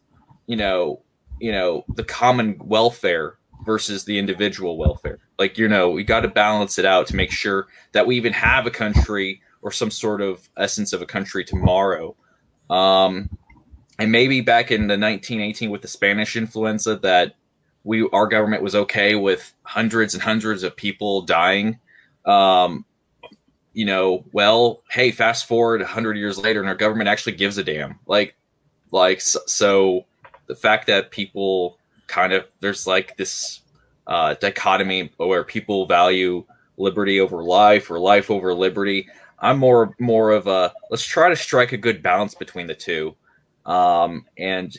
you know, you know, the common welfare versus the individual welfare. Like you know, we got to balance it out to make sure that we even have a country or some sort of essence of a country tomorrow. Um, and maybe back in the 1918 with the Spanish influenza, that we our government was okay with hundreds and hundreds of people dying. Um, you know, well, hey, fast forward 100 years later and our government actually gives a damn. Like, like so, the fact that people kind of there's like this uh, dichotomy where people value liberty over life or life over liberty. I'm more more of a let's try to strike a good balance between the two, um, and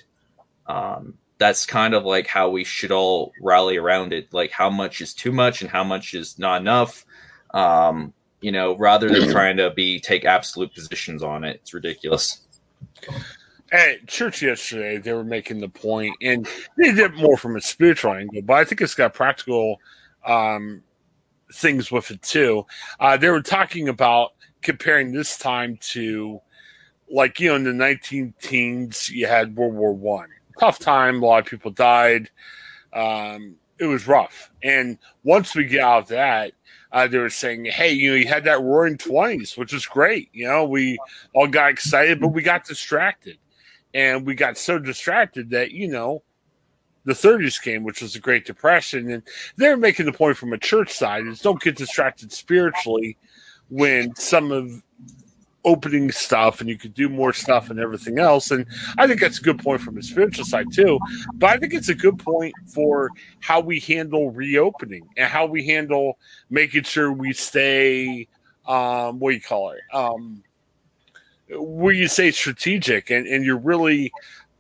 um, that's kind of like how we should all rally around it. Like how much is too much and how much is not enough. Um, you know, rather than trying to be take absolute positions on it. It's ridiculous. At church yesterday, they were making the point, and they did more from a spiritual angle, but I think it's got practical um, things with it too. Uh, they were talking about comparing this time to, like you know, in the 19 teens, you had World War One, tough time. A lot of people died. Um, it was rough, and once we get out of that, uh, they were saying, "Hey, you know, you had that Roaring Twenties, which was great. You know, we all got excited, but we got distracted, and we got so distracted that you know." The 30s came, which was the Great Depression, and they're making the point from a church side is don't get distracted spiritually when some of opening stuff and you could do more stuff and everything else. And I think that's a good point from the spiritual side too. But I think it's a good point for how we handle reopening and how we handle making sure we stay um what do you call it? Um where you say strategic and, and you're really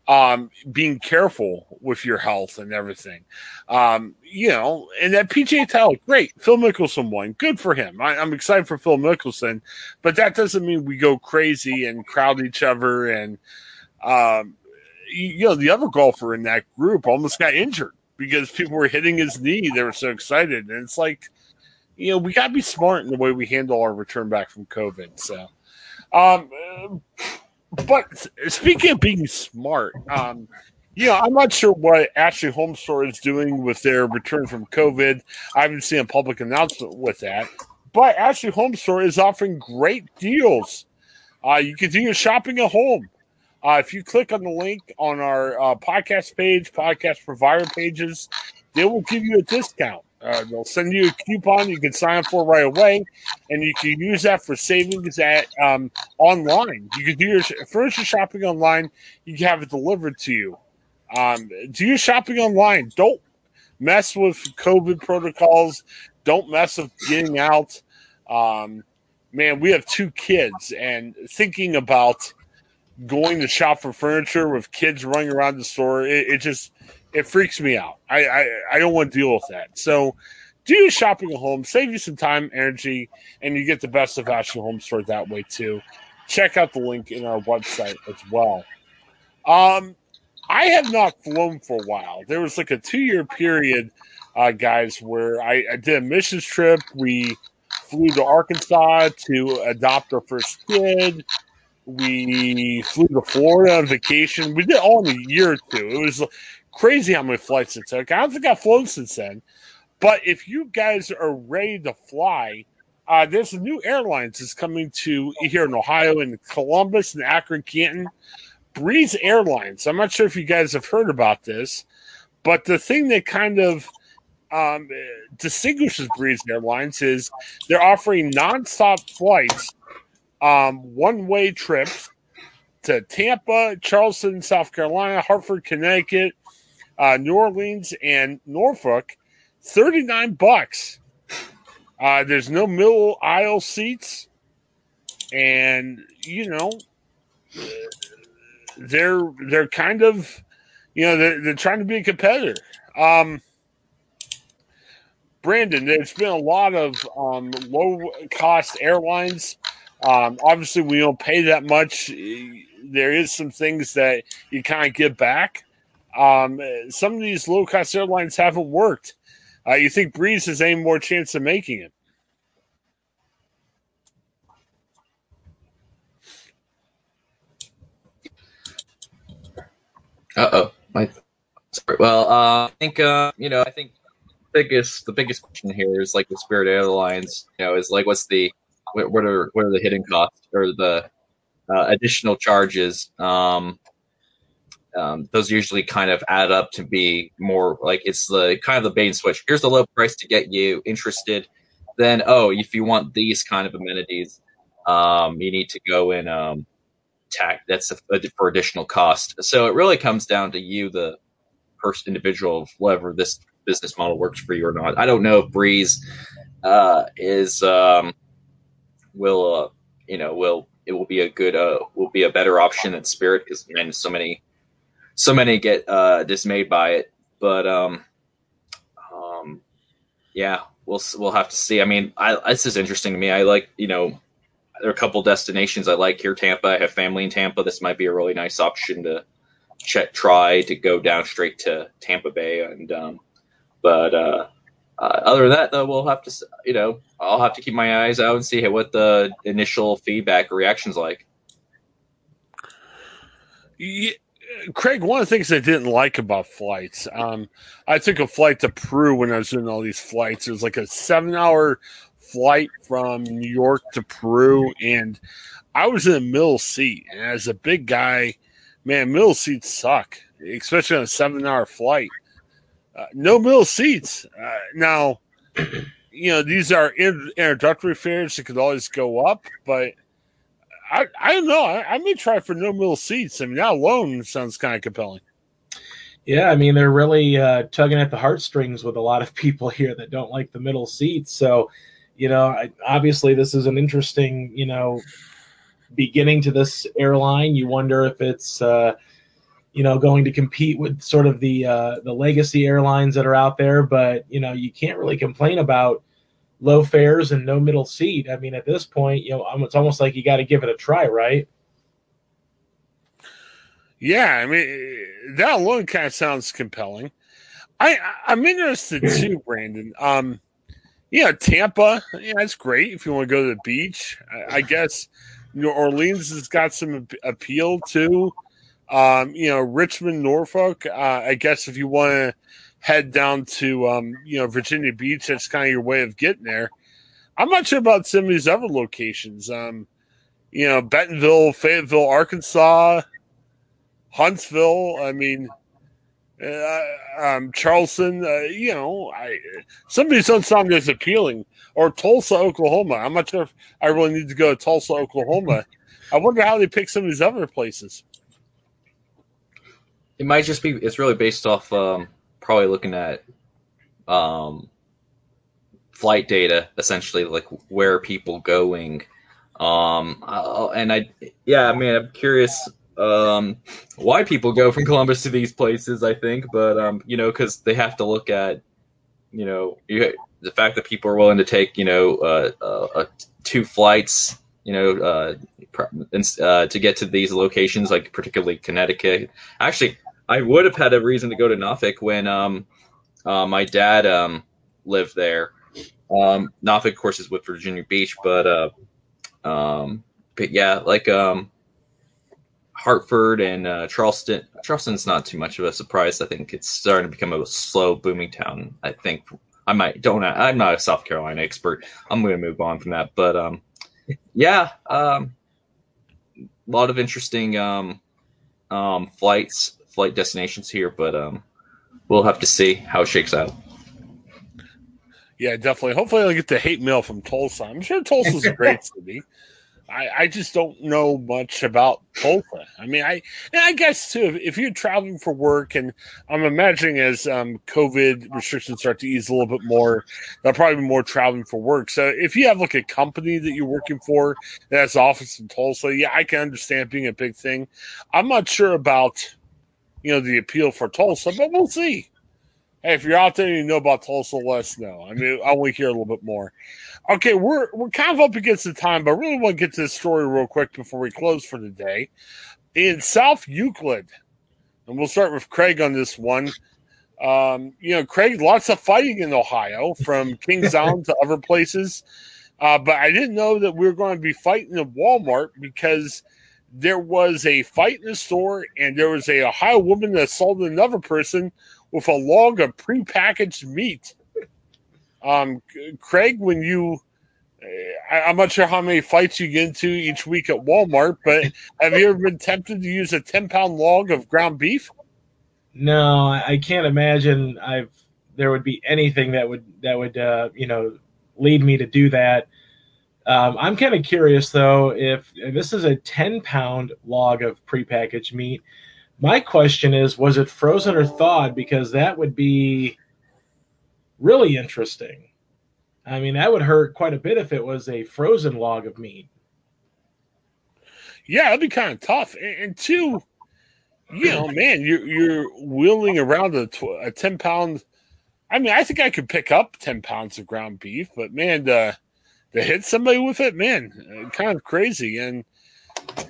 um, being careful with your health and everything. Um, you know, and that PGA title, great. Phil Mickelson won. Good for him. I, am excited for Phil Mickelson, but that doesn't mean we go crazy and crowd each other. And, um, you know, the other golfer in that group almost got injured because people were hitting his knee. They were so excited. And it's like, you know, we got to be smart in the way we handle our return back from COVID. So, um, but speaking of being smart, um, you know, I'm not sure what Ashley Homestore is doing with their return from COVID. I haven't seen a public announcement with that. But Ashley Homestore is offering great deals. Uh, you can do your shopping at home. Uh, if you click on the link on our uh, podcast page, podcast provider pages, they will give you a discount. Uh, they'll send you a coupon you can sign up for right away, and you can use that for savings at um, online. You can do your furniture shopping online. You can have it delivered to you. Um, do your shopping online. Don't mess with COVID protocols. Don't mess with getting out. Um, man, we have two kids, and thinking about going to shop for furniture with kids running around the store, it, it just it freaks me out. I, I, I don't want to deal with that. So do your shopping at home, save you some time, energy, and you get the best of Ashley Home Store that way too. Check out the link in our website as well. Um, I have not flown for a while. There was like a two year period, uh, guys, where I, I did a missions trip. We flew to Arkansas to adopt our first kid. We flew to Florida on vacation. We did all in a year or two. It was crazy how many flights it took. I don't think I've flown since then. But if you guys are ready to fly, uh, there's a new airlines that's coming to here in Ohio in Columbus and Akron, Canton. Breeze Airlines. I'm not sure if you guys have heard about this, but the thing that kind of um, distinguishes Breeze Airlines is they're offering nonstop flights, um, one way trips to Tampa, Charleston, South Carolina, Hartford, Connecticut, uh, New Orleans, and Norfolk, 39 bucks. Uh, there's no middle aisle seats. And, you know, they're they're kind of you know they're, they're trying to be a competitor. Um, Brandon, there's been a lot of um, low cost airlines. Um, obviously, we don't pay that much. There is some things that you kind of get back. Um, some of these low cost airlines haven't worked. Uh, you think Breeze has any more chance of making it? Uh oh. Sorry. Well, uh, I think uh, you know, I think biggest the biggest question here is like the Spirit Airlines. You know, is like what's the what, what are what are the hidden costs or the uh, additional charges? Um, um, those usually kind of add up to be more like it's the kind of the bait and switch. Here's the low price to get you interested, then oh, if you want these kind of amenities, um, you need to go in um, tax. That's a, for additional cost. So it really comes down to you, the first individual, whether this business model works for you or not. I don't know if Breeze uh, is um, will uh, you know will it will be a good uh, will be a better option than Spirit because man, so many so many get uh, dismayed by it. But um, um, yeah, we'll we'll have to see. I mean, I, this is interesting to me. I like you know there are a couple destinations I like here. Tampa. I have family in Tampa. This might be a really nice option to check, try to go down straight to Tampa Bay. And um, but uh, uh, other than that, though, we'll have to you know I'll have to keep my eyes out and see what the initial feedback reactions like. Yeah, Craig, one of the things I didn't like about flights, um, I took a flight to Peru when I was doing all these flights. It was like a seven hour flight from New York to Peru, and I was in a middle seat. And as a big guy, man, middle seats suck, especially on a seven hour flight. Uh, no middle seats. Uh, now, you know, these are introductory fares that could always go up, but I, I don't know. I, I may try for no middle seats. I mean, that alone sounds kind of compelling. Yeah, I mean, they're really uh, tugging at the heartstrings with a lot of people here that don't like the middle seats. So, you know, I, obviously, this is an interesting, you know, beginning to this airline. You wonder if it's, uh, you know, going to compete with sort of the uh, the legacy airlines that are out there. But you know, you can't really complain about low fares and no middle seat. I mean, at this point, you know, it's almost like you got to give it a try, right? Yeah, I mean, that alone kind of sounds compelling. I I'm interested too, Brandon. Um, yeah, Tampa, yeah, that's great if you want to go to the beach. I, I guess New Orleans has got some appeal too. Um, you know, Richmond, Norfolk. Uh, I guess if you want to head down to um, you know Virginia Beach. That's kind of your way of getting there. I'm not sure about some of these other locations. Um, you know, Bentonville, Fayetteville, Arkansas, Huntsville. I mean, uh, um, Charleston. Uh, you know, I some of these as appealing. Or Tulsa, Oklahoma. I'm not sure if I really need to go to Tulsa, Oklahoma. I wonder how they pick some of these other places. It might just be. It's really based off um, probably looking at um, flight data, essentially, like where people going. Um, uh, and I, yeah, I mean, I'm curious um, why people go from Columbus to these places. I think, but um, you know, because they have to look at, you know, you, the fact that people are willing to take, you know, uh, uh, uh two flights, you know, uh, uh, to get to these locations, like particularly Connecticut. Actually, I would have had a reason to go to Norfolk when um, uh, my dad um, lived there. Um, Norfolk, of course, is with Virginia Beach, but uh, um, but yeah, like um, Hartford and uh, Charleston. Charleston's not too much of a surprise. I think it's starting to become a slow booming town. I think I might don't. I'm not a South Carolina expert. I'm going to move on from that, but um, yeah, um, a lot of interesting um, um, flights flight destinations here, but um, we'll have to see how it shakes out. Yeah, definitely. Hopefully, I'll get the hate mail from Tulsa. I'm sure Tulsa's a great city. I, I just don't know much about Tulsa. I mean, I I guess too if, if, you're traveling for work, and I'm imagining as um, COVID restrictions start to ease a little bit more, there'll probably be more traveling for work. So if you have like a company that you're working for that has office in Tulsa, yeah, I can understand being a big thing. I'm not sure about you know, the appeal for Tulsa, but we'll see. Hey, if you're out there and you know about Tulsa, let us know. I mean, I want to hear a little bit more. Okay, we're we're kind of up against the time, but I really want to get to this story real quick before we close for the day. In South Euclid, and we'll start with Craig on this one. Um, you know, Craig, lots of fighting in Ohio from Kings Island to other places. Uh, but I didn't know that we were going to be fighting at Walmart because – there was a fight in the store, and there was a Ohio woman that assaulted another person with a log of prepackaged meat. Um, Craig, when you, I, am not sure how many fights you get into each week at Walmart, but have you ever been tempted to use a 10 pound log of ground beef? No, I can't imagine I've there would be anything that would that would uh, you know lead me to do that. Um, I'm kind of curious though if, this is a 10 pound log of prepackaged meat. My question is, was it frozen or thawed? Because that would be really interesting. I mean, that would hurt quite a bit if it was a frozen log of meat. Yeah, it'd be kind of tough. And, and two, you know, man, you're you're wheeling around a, tw- a ten pound. I mean, I think I could pick up ten pounds of ground beef, but man, to hit somebody with it, man, uh, kind of crazy. And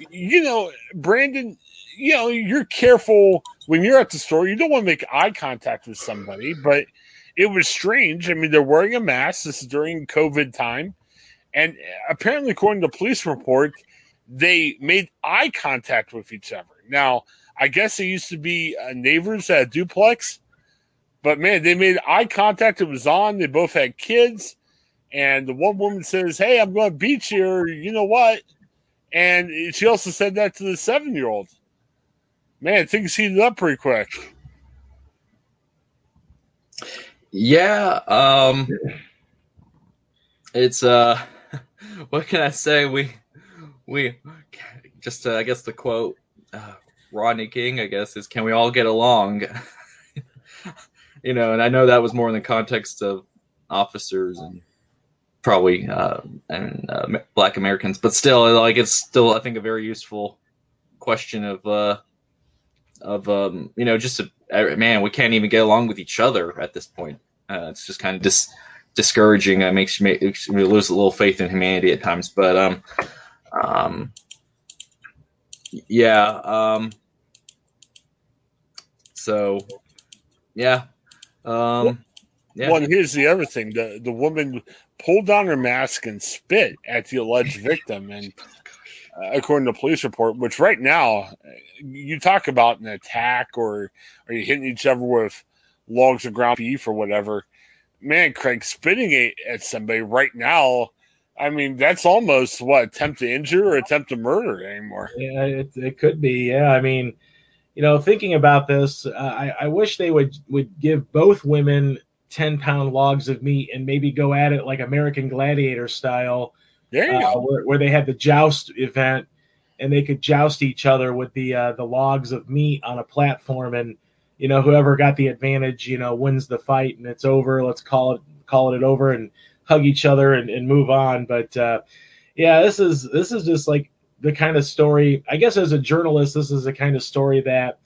you know, Brandon, you know, you're careful when you're at the store. You don't want to make eye contact with somebody, but it was strange. I mean, they're wearing a mask. This is during COVID time. And apparently, according to police report, they made eye contact with each other. Now, I guess they used to be uh, neighbors at a duplex, but man, they made eye contact. It was on. They both had kids. And the one woman says, Hey, I'm going to beat you, or you know what? And she also said that to the seven year old. Man, things heated up pretty quick. Yeah, um, it's uh, what can I say? We we just uh, I guess the quote uh, Rodney King I guess is can we all get along? you know, and I know that was more in the context of officers and probably uh, and uh, Black Americans, but still, like it's still I think a very useful question of uh, of um, you know just a, man we can't even get along with each other at this point. Uh, it's just kind of dis- discouraging. It makes you, makes you lose a little faith in humanity at times, but um, um, yeah. Um, so, yeah. Um, yeah. Well, here's the other thing: the the woman pulled down her mask and spit at the alleged victim, and uh, according to police report, which right now you talk about an attack or are you hitting each other with logs of ground beef or whatever. Man, Craig, spitting at, at somebody right now I mean, that's almost what attempt to injure or attempt to murder anymore. Yeah, it, it could be. Yeah, I mean, you know, thinking about this, uh, I, I wish they would would give both women ten pound logs of meat and maybe go at it like American Gladiator style. Uh. Where, where, they had the joust event and they could joust each other with the uh, the logs of meat on a platform, and you know, whoever got the advantage, you know, wins the fight and it's over. Let's call it call it over and hug each other and, and move on. But uh, yeah, this is this is just like the kind of story. I guess as a journalist, this is the kind of story that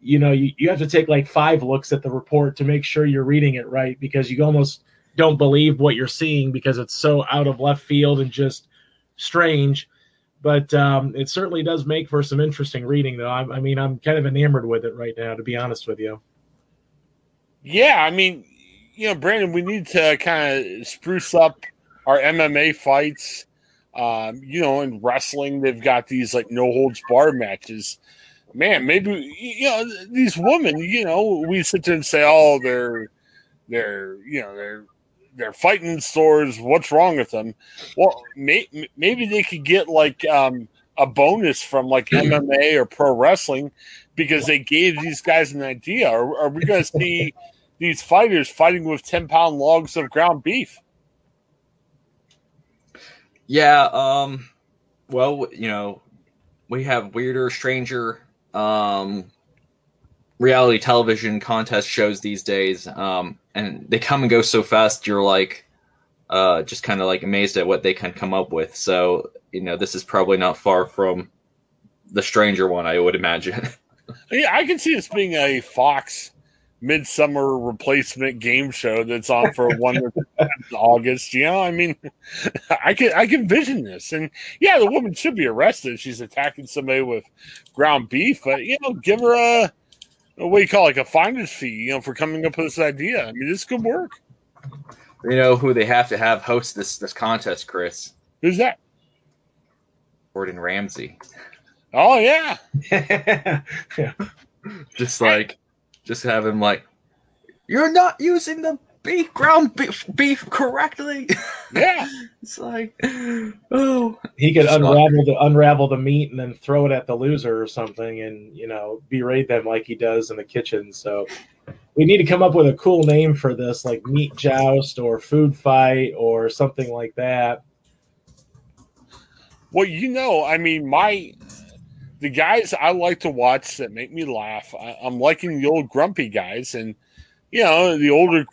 you know you, you have to take like five looks at the report to make sure you're reading it right because you almost don't believe what you're seeing because it's so out of left field and just strange. But um, it certainly does make for some interesting reading, though. I, I mean, I'm kind of enamored with it right now, to be honest with you. Yeah, I mean, you know, Brandon, we need to kind of spruce up our MMA fights. Um, you know, in wrestling, they've got these like no holds bar matches. Man, maybe you know these women. You know, we sit there and say, "Oh, they're they're you know they're they're fighting stores. What's wrong with them?" Well, may, maybe they could get like um, a bonus from like MMA or pro wrestling because they gave these guys an idea. Are, are we going to see? these fighters fighting with 10 pound logs of ground beef. Yeah, um, well, you know, we have weirder, stranger, um, reality television contest shows these days, um, and they come and go so fast. You're like, uh, just kind of like amazed at what they can come up with. So, you know, this is probably not far from the stranger one, I would imagine. yeah, I can see this being a Fox midsummer replacement game show that's on for one August. You know, I mean, I can I can vision this, and yeah, the woman should be arrested. She's attacking somebody with ground beef, but you know, give her a, a what do you call it, like a finder's fee, you know, for coming up with this idea. I mean, this could work. You know who they have to have host this this contest, Chris? Who's that? Gordon Ramsay. Oh yeah. yeah. Just like just have him like, you're not using the beef ground beef, beef correctly. Yeah, it's like, oh, he could unravel the unravel the meat and then throw it at the loser or something, and you know berate them like he does in the kitchen. So we need to come up with a cool name for this, like meat joust or food fight or something like that. Well, you know, I mean, my the guys I like to watch that make me laugh. I, am liking the old grumpy guys, and you know, the older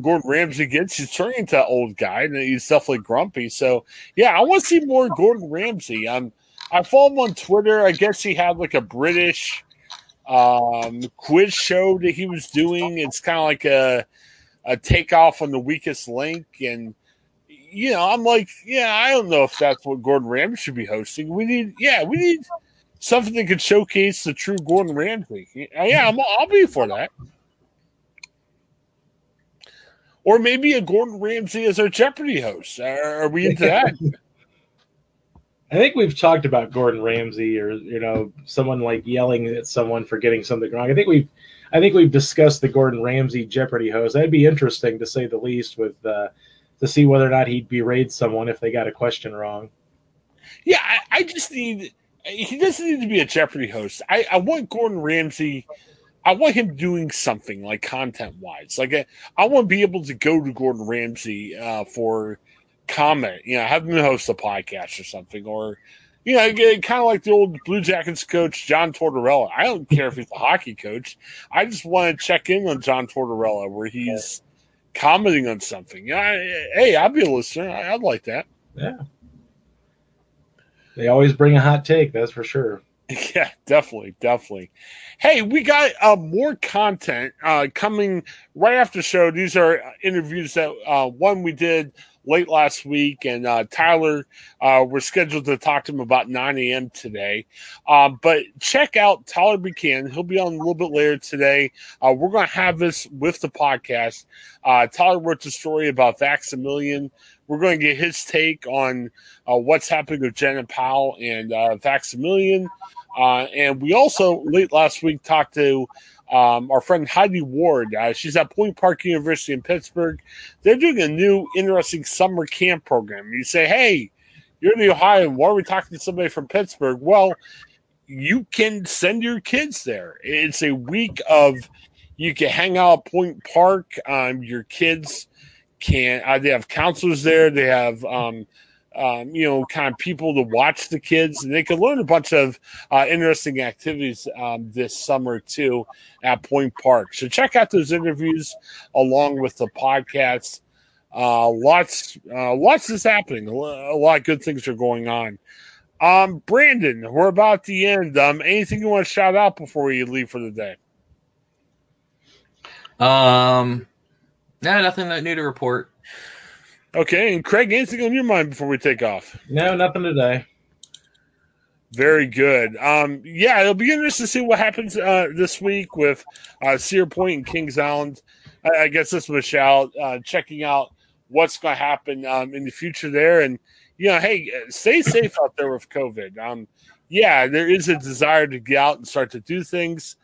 Gordon Ramsay gets, he's turning into that old guy, and he's definitely grumpy. So, yeah, I want to see more Gordon Ramsay. Um, I follow him on Twitter. I guess he had like a British um, quiz show that he was doing. It's kind of like a a takeoff on the weakest link, and you know, I'm like, yeah, I don't know if that's what Gordon Ramsay should be hosting. We need, yeah, we need something that could showcase the true Gordon Ramsay. Yeah, I'm, I'll be for that. Or maybe a Gordon Ramsay as our Jeopardy host. Are we into that? I think we've talked about Gordon Ramsay or you know someone like yelling at someone for getting something wrong. I think we've I think we've discussed the Gordon Ramsay Jeopardy host. That'd be interesting to say the least with uh, to see whether or not he'd berate someone if they got a question wrong. Yeah, I, I just need he doesn't need to be a Jeopardy host. I, I want Gordon Ramsay I want him doing something like content wise. Like I, I want to be able to go to Gordon Ramsay uh, for comment. You know, have him host a podcast or something, or you know, kind of like the old Blue Jackets coach John Tortorella. I don't care if he's a hockey coach. I just want to check in on John Tortorella where he's commenting on something. Yeah, hey, I'd be a listener. I'd like that. Yeah. They always bring a hot take, that's for sure. Yeah, definitely, definitely. Hey, we got uh, more content uh, coming right after the show. These are interviews that uh, one we did late last week, and uh, Tyler, uh, we're scheduled to talk to him about 9 a.m. today. But check out Tyler Buchanan. He'll be on a little bit later today. Uh, we're going to have this with the podcast. Uh, Tyler wrote the story about Vax-A-Million. We're going to get his take on uh, what's happening with Jena Powell and uh, Vax-A-Million. and we also, late last week, talked to um, our friend Heidi Ward. Uh, she's at Point Park University in Pittsburgh. They're doing a new interesting summer camp program. You say, hey, you're the Ohio. Why are we talking to somebody from Pittsburgh? Well, you can send your kids there. It's a week of you can hang out at Point Park. Um, your kids can. Uh, they have counselors there. They have um, um, you know, kind of people to watch the kids, and they can learn a bunch of uh, interesting activities um, this summer too at Point Park. So check out those interviews along with the podcast. Uh, lots, uh, lots is happening. A lot of good things are going on. Um, Brandon, we're about the end. Um, anything you want to shout out before you leave for the day? Um, no, nothing that new to report. Okay, and Craig, anything on your mind before we take off? No, nothing today. Very good. Um, yeah, it'll be interesting to see what happens uh, this week with uh, Cedar Point and Kings Island. I, I guess this was a shout, uh, checking out what's going to happen um, in the future there. And, you know, hey, stay safe out there with COVID. Um, yeah, there is a desire to get out and start to do things.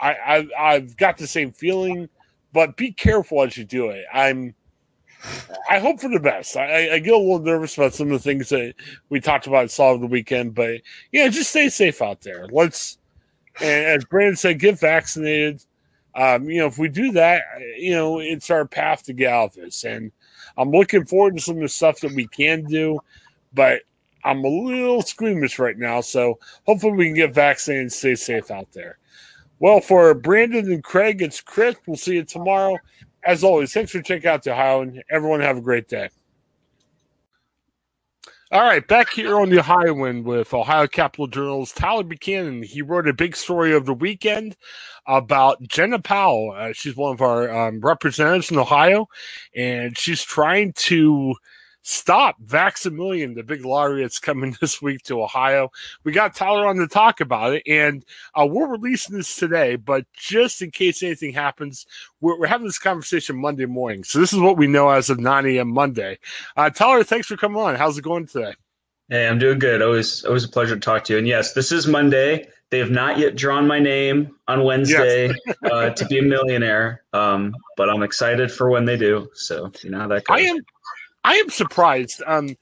I, I've, I've got the same feeling, but be careful as you do it. I'm I hope for the best. I, I, get a little nervous about some of the things that we talked about saw the weekend, but yeah, just stay safe out there. Let's, and as Brandon said, get vaccinated. Um, you know, if we do that, you know, it's our path to get out of this. And I'm looking forward to some of the stuff that we can do, but I'm a little squeamish right now. So hopefully we can get vaccinated and stay safe out there. Well, for Brandon and Craig, it's Chris. We'll see you tomorrow as always, thanks for checking out the Ohio, and everyone have a great day. All right, back here on the Ohioan with Ohio Capital Journal's Tyler Buchanan. He wrote a big story of the weekend about Jena Powell. Uh, she's one of our um, representatives in Ohio, and she's trying to stop Vax-A-Million, the big lottery that's coming this week to Ohio. We got Tyler on to talk about it, and uh, we're releasing this today. But just in case anything happens, we're, we're, having this conversation Monday morning. So this is what we know as of 9 a.m. Monday. Uh, Tyler, thanks for coming on. How's it going today? Hey, I'm doing good. Always, always a pleasure to talk to you. And yes, this is Monday. They have not yet drawn my name on Wednesday yes. uh, to be a millionaire, um, but I'm excited for when they do. So you know how that goes. I am. I am surprised. Um,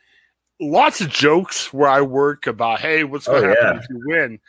lots of jokes where I work about, hey, what's going to oh, happen yeah. if you win?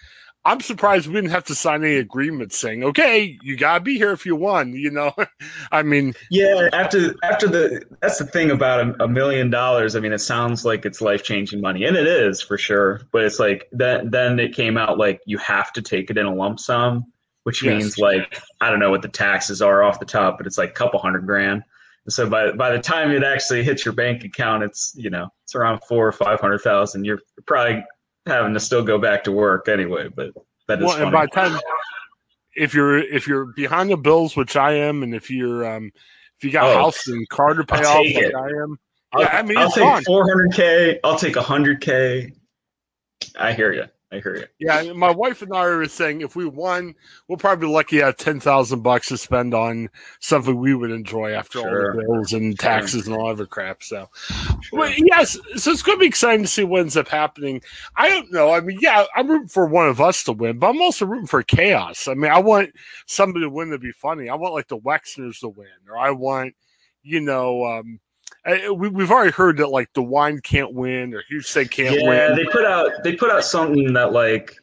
I'm surprised we didn't have to sign any agreement saying, "Okay, you gotta be here if you won." You know, I mean, yeah. After after the that's the thing about a, a million dollars. I mean, it sounds like it's life changing money, and it is for sure. But it's like then then it came out like you have to take it in a lump sum, which yes. means like I don't know what the taxes are off the top, but it's like a couple hundred grand. So by by the time it actually hits your bank account, it's you know it's around four or five hundred thousand. You're probably having to still go back to work anyway. But that is well, funny. and by the time if you're if you're behind the bills, which I am, and if you're um if you got oh, house and car to pay off, like I am, I'll, yeah, I mean, I'll take four hundred k. I'll take hundred k. I hear you. I hear you. Yeah, my wife and I were saying if we won, we'll probably be lucky to have ten thousand bucks to spend on something we would enjoy after sure. all the bills and taxes sure. and all other crap. So, sure. but yes, so it's going to be exciting to see what ends up happening. I don't know. I mean, yeah, I'm rooting for one of us to win, but I'm also rooting for chaos. I mean, I want somebody to win to be funny. I want like the Wexners to win, or I want, you know. um we, we've already heard that like the DeWine can't win or Husted can't yeah, win. Yeah, they put out they put out something that like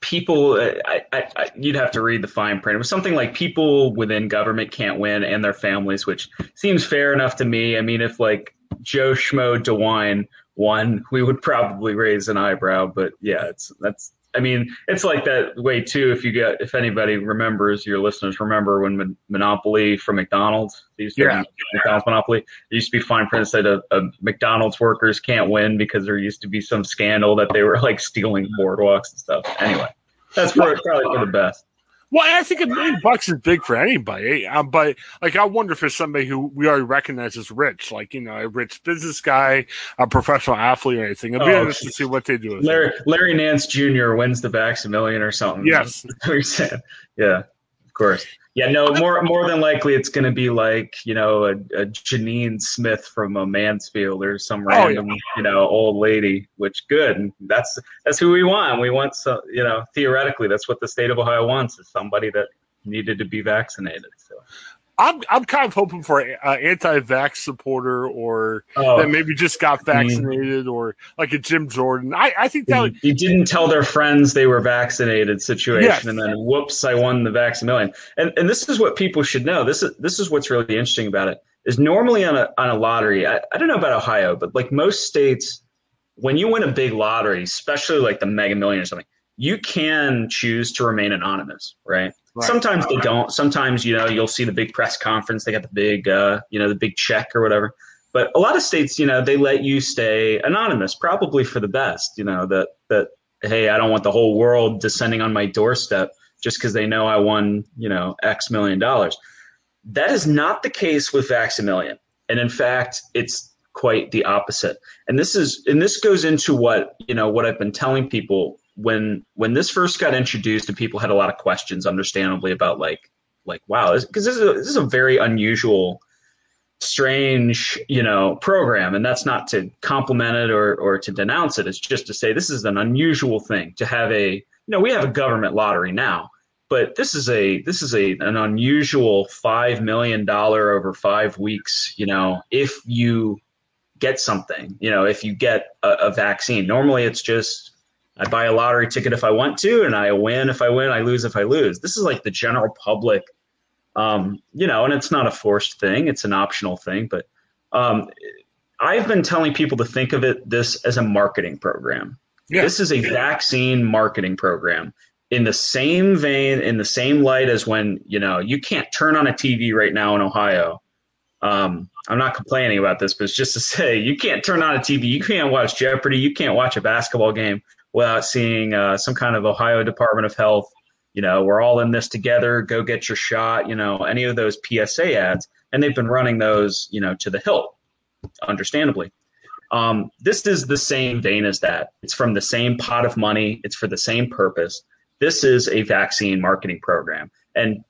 people. I, I, I, you'd have to read the fine print. It was something like people within government can't win and their families, which seems fair enough to me. I mean, if like Joe Schmo DeWine won, we would probably raise an eyebrow. But yeah, it's that's I mean, it's like that way too. If you get, if anybody remembers, your listeners remember when Mon- Monopoly from McDonald's, these yeah. McDonald's Monopoly, there used to be fine print that said a, McDonald's workers can't win because there used to be some scandal that they were like stealing boardwalks and stuff. Anyway, that's probably for the best. Well, I think a million bucks is big for anybody, um, but like I wonder if it's somebody who we already recognize as rich, like you know, a rich business guy, a professional athlete, or anything. It'd be oh, interesting to see what they do. Larry, Larry Nance Jr. wins the Vax-A-Million or something. Yes, yeah, of course. Yeah, no, more more than likely it's going to be like you know a, a, Janine Smith from a Mansfield or some random oh, yeah. you know old lady. Which good, that's that's who we want. We want so you know theoretically that's what the state of Ohio wants is somebody that needed to be vaccinated. So I'm I'm kind of hoping for an anti-vax supporter or oh, that maybe just got mm-hmm. vaccinated or like a Jim Jordan. I, I think that would, you didn't tell their friends they were vaccinated situation, yes. and then whoops, I won the vaccine million. And and this is what people should know. This is this is what's really interesting about it is normally on a on a lottery. I, I don't know about Ohio, but like most states, when you win a big lottery, especially like the Mega Million or something, you can choose to remain anonymous, right? Right. Sometimes they don't. Sometimes you know you'll see the big press conference. They got the big uh, you know the big check or whatever. But a lot of states, you know, they let you stay anonymous, probably for the best. You know that that hey, I don't want the whole world descending on my doorstep just because they know I won you know X million dollars. That is not the case with Vax-A-Million, and in fact, it's quite the opposite. And this is and this goes into what you know what I've been telling people when when this first got introduced and people had a lot of questions understandably about like like wow because this, this, is a, this is a very unusual strange you know program. And that's not to compliment it or or to denounce it. It's just to say this is an unusual thing to have a you know we have a government lottery now but this is a this is a an unusual five million dollar over five weeks you know if you get something you know if you get a, a vaccine. Normally it's just I buy a lottery ticket if I want to, and I win if I win, I lose if I lose. This is like the general public, um, you know, and it's not a forced thing; it's an optional thing. But um, I've been telling people to think of it this as a marketing program. Yeah. This is a vaccine marketing program in the same vein, in the same light as when you know you can't turn on a TV right now in Ohio. Um, I'm not complaining about this, but it's just to say you can't turn on a TV, you can't watch Jeopardy, you can't watch a basketball game without seeing uh, some kind of Ohio Department of Health, you know, we're all in this together, go get your shot, you know, any of those PSA ads. And they've been running those, you know, to the hilt, understandably. Um, this is the same vein as that. It's from the same pot of money, it's for the same purpose. This is a vaccine marketing program. And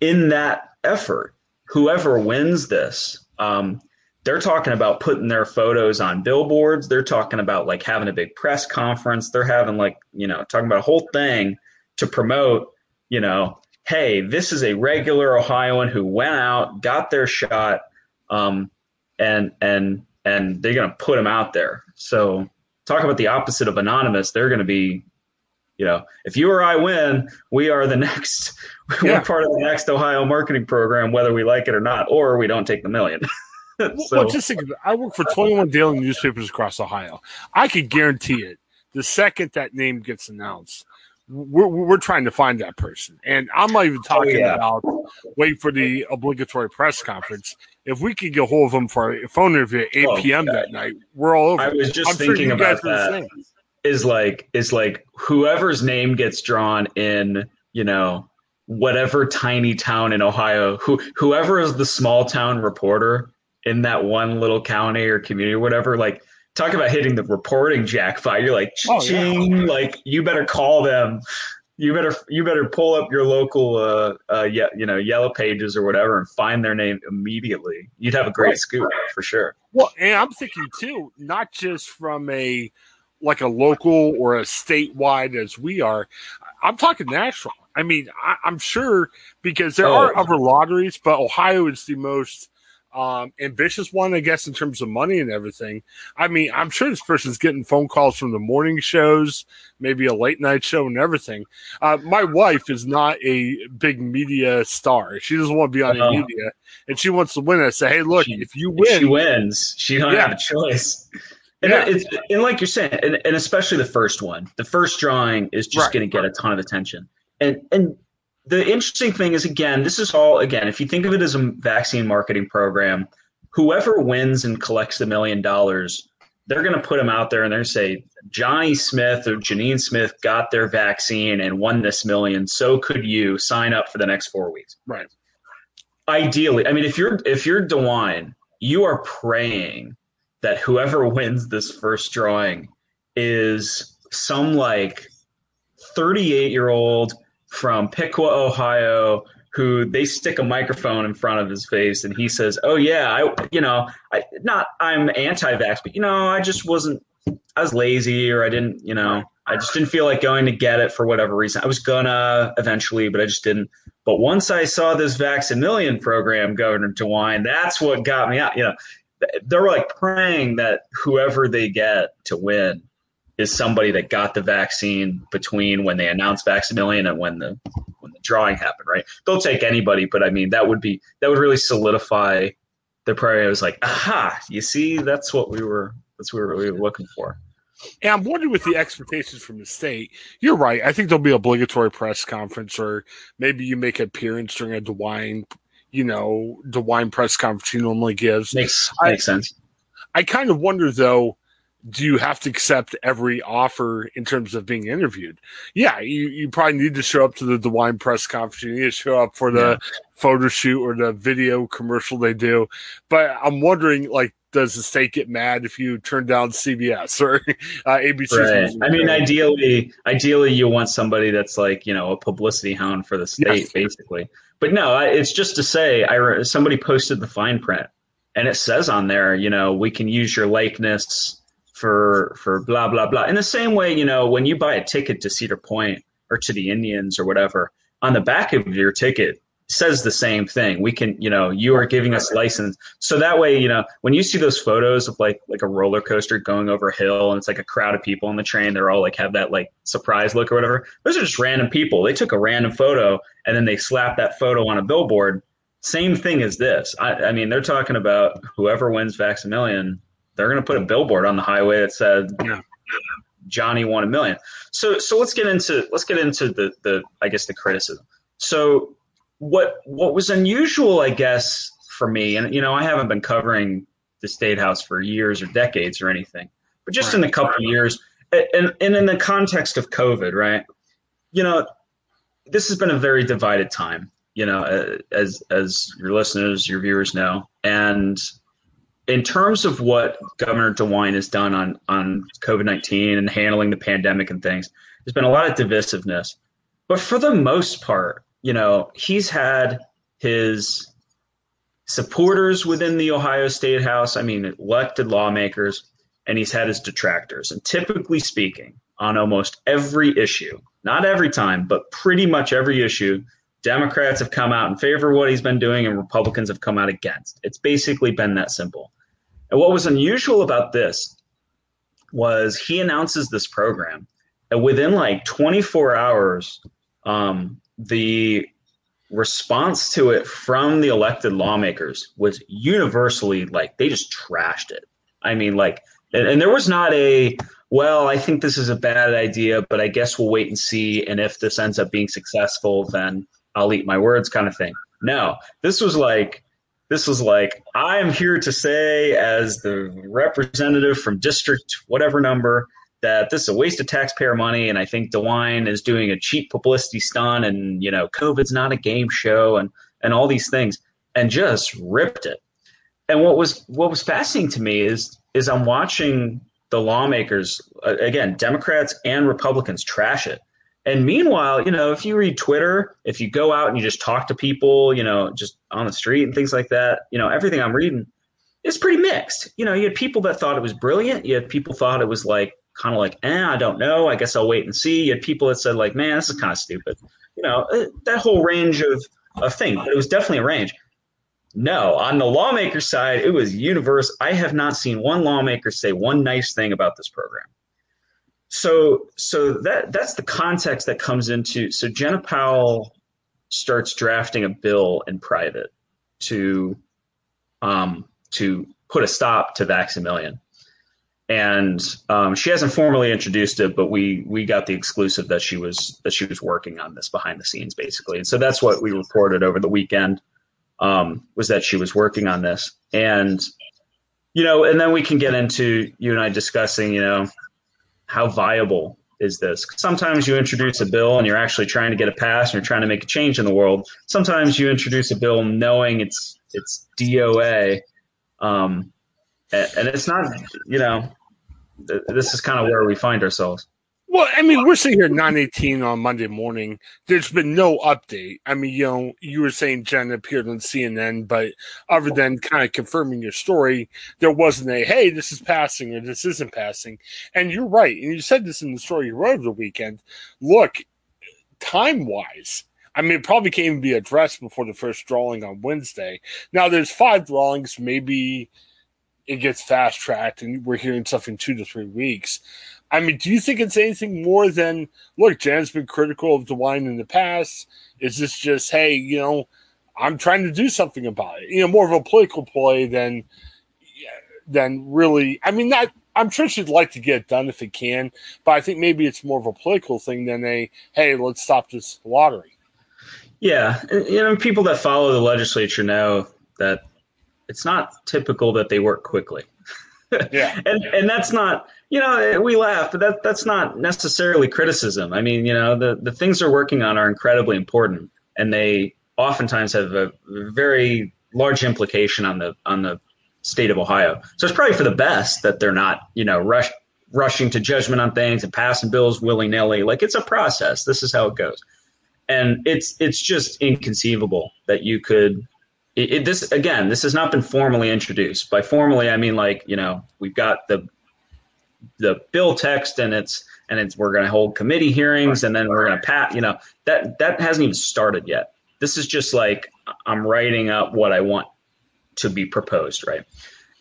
in that effort, whoever wins this, um, they're talking about putting their photos on billboards. They're talking about like having a big press conference. They're having like, you know, talking about a whole thing to promote, you know, hey, this is a regular Ohioan who went out, got their shot, um, and and and they're gonna put them out there. So talk about the opposite of anonymous. They're gonna be You know, if you or I win, we are the next. Yeah. We're part of the next Ohio marketing program, whether we like it or not, or we don't take the million. Well, so, well, just think of it. I work for 21 daily newspapers across Ohio. I could guarantee it. The second that name gets announced, we're, we're trying to find that person. And I'm not even oh, talking yeah. about wait for the obligatory press conference. If we could get hold of them for a phone interview at 8 Oh, p.m. that night, we're all over. I was just I'm thinking guys about that. is like is like whoever's name gets drawn in, you know, whatever tiny town in Ohio, who whoever is the small town reporter in that one little county or community or whatever, like talk about hitting the reporting jackpot. You're like, Oh, yeah. ching, like you better call them. You better you better pull up your local uh uh yeah, you know yellow pages or whatever and find their name immediately. You'd have a great Right. scoop for sure. Well, and I'm thinking too, not just from a like a local or a statewide as we are. I'm talking national. I mean, I, I'm sure because there Oh. are other lotteries, but Ohio is the most um, ambitious one, I guess, in terms of money and everything. I mean, I'm sure this person's getting phone calls from the morning shows, maybe a late night show, and everything. Uh, my wife is not a big media star. She doesn't want to be on the media, and she wants to win. I say, hey, look, She- if you If win, she wins, she don't Yeah. have a choice. And, Yeah. it's, and like you're saying, and, and especially the first one, the first drawing is just Right. going to get a ton of attention. And and the interesting thing is, again, this is all again. If you think of it as a vaccine marketing program, whoever wins and collects the million dollars, they're going to put them out there and they're going to say Johnny Smith or Janine Smith got their vaccine and won this million. So could you sign up for the next four weeks? right? ideally, I mean, if you're if you're DeWine, you are praying that whoever wins this first drawing is some like 38 year old from Piqua, Ohio, who they stick a microphone in front of his face and he says, "Oh yeah, I you know, I not I'm anti-vax, but you know, I just wasn't I was lazy or I didn't, you know, I just didn't feel like going to get it for whatever reason. I was gonna eventually, but I just didn't. But once I saw this Vax-A-Million program, Governor DeWine, that's what got me out. You know, they're like praying that whoever they get to win is somebody that got the vaccine between when they announced Vax-A-Million and when the when the drawing happened. Right? They'll take anybody, but I mean that would be that would really solidify the priority. It was like, aha, you see, that's what we were that's what we were looking for. And I'm wondering with the expectations from the state, you're right. I think there'll be an obligatory press conference, or maybe you make an appearance during a DeWine, you know, DeWine press conference he normally gives. Makes I- makes sense. I kind of wonder though, do you have to accept every offer in terms of being interviewed? Yeah, you, you probably need to show up to the DeWine press conference. You need to show up for the Yeah. photo shoot or the video commercial they do. But I'm wondering, like, does the state get mad if you turn down CBS or uh, ABC? Right. I mean, ideally, ideally, you want somebody that's like you know a publicity hound for the state, Yes. basically. But no, I- it's just to say, I re- somebody posted the fine print, and it says on there, you know, we can use your likeness for for blah blah blah. In the same way, you know, when you buy a ticket to Cedar Point or to the Indians or whatever, on the back of your ticket says the same thing. We can, you know, you are giving us license. So that way, you know, when you see those photos of like like a roller coaster going over a hill and it's like a crowd of people on the train, they're all like have that like surprise look or whatever. Those are just random people. They took a random photo and then they slapped that photo on a billboard. Same thing as this. I, I mean, they're talking about whoever wins Vax-A-Million, they're going to put a billboard on the highway that said Yeah. Johnny won a million. So so let's get into let's get into the the I guess the criticism. So what what was unusual, I guess, for me, and you know, I haven't been covering the state house for years or decades or anything, but just in a couple of years, and and in the context of COVID, right? You know, this has been a very divided time. You know, as as your listeners, your viewers know, and in terms of what Governor DeWine has done on on COVID nineteen and handling the pandemic and things, there's been a lot of divisiveness. But for the most part, you know, he's had his supporters within the Ohio State House, I mean, elected lawmakers, and he's had his detractors. And typically speaking, on almost every issue, not every time, but pretty much every issue, Democrats have come out in favor of what he's been doing and Republicans have come out against. It's basically been that simple. And what was unusual about this was he announces this program And within like 24 hours, um, the response to it from the elected lawmakers was universally like they just trashed it. I mean, like, and, and there was not a well, I think this is a bad idea, but I guess we'll wait and see. And if this ends up being successful, then I'll eat my words, kind of thing. No, this was like this was like I am here to say, as the representative from district whatever number, that this is a waste of taxpayer money, and I think DeWine is doing a cheap publicity stunt, and you know, COVID's not a game show, and and all these things, and just ripped it. And what was what was fascinating to me is is I'm watching the lawmakers uh, again, Democrats and Republicans trash it. And meanwhile, you know, if you read Twitter, if you go out and you just talk to people, you know, just on the street and things like that, you know, everything I'm reading is pretty mixed. You know, you had people that thought it was brilliant. You had people thought it was like kind of like, eh, I don't know. I guess I'll wait and see. You had people that said like, man, this is kind of stupid. You know, uh, that whole range of of thing. But it was definitely a range. No, on the lawmaker side, it was universe. I have not seen one lawmaker say one nice thing about this program. So, so that that's the context that comes into. So Jena Powell starts drafting a bill in private to um, to put a stop to Vax-A-Million, and um, she hasn't formally introduced it, but we we got the exclusive that she was that she was working on this behind the scenes, basically, and so that's what we reported over the weekend um, was that she was working on this. And, you know, and then we can get into you and I discussing, you know, how viable is this? Sometimes you introduce a bill and you're actually trying to get a pass and you're trying to make a change in the world. Sometimes you introduce a bill knowing it's it's DOA, um, and, and it's not. You know, this is kind of where we find ourselves. Well, I mean, we're sitting here 918 on Monday morning. There's been no update. I mean, you know, you were saying Jen appeared on CNN, but other than kind of confirming your story, there wasn't a, hey, this is passing or this isn't passing. And you're right. And you said this in the story you wrote over the weekend. Look, time wise, I mean, it probably can't even be addressed before the first drawing on Wednesday. Now, there's five drawings. Maybe it gets fast tracked and we're hearing stuff in two to three weeks. I mean, do you think it's anything more than look? Jan's been critical of DeWine in the past. Is this just hey, you know, I'm trying to do something about it? You know, more of a political play than than really. I mean, that I'm sure she'd like to get it done if it can, but I think maybe it's more of a political thing than a hey, let's stop this lottery. Yeah, you know, people that follow the legislature know that it's not typical that they work quickly. yeah, and and that's not you know, we laugh, but that that's not necessarily criticism. I mean, you know, the the things they're working on are incredibly important, and they oftentimes have a very large implication on the on the state of Ohio. So it's probably for the best that they're not, you know, rush rushing to judgment on things and passing bills willy nilly. Like it's a process. This is how it goes, and it's it's just inconceivable that you could. It, it, this again, this has not been formally introduced. By formally, I mean like you know we've got the the bill text and it's and it's we're going to hold committee hearings and then we're going to pat you know that that hasn't even started yet. This is just like i'm writing up what i want to be proposed right?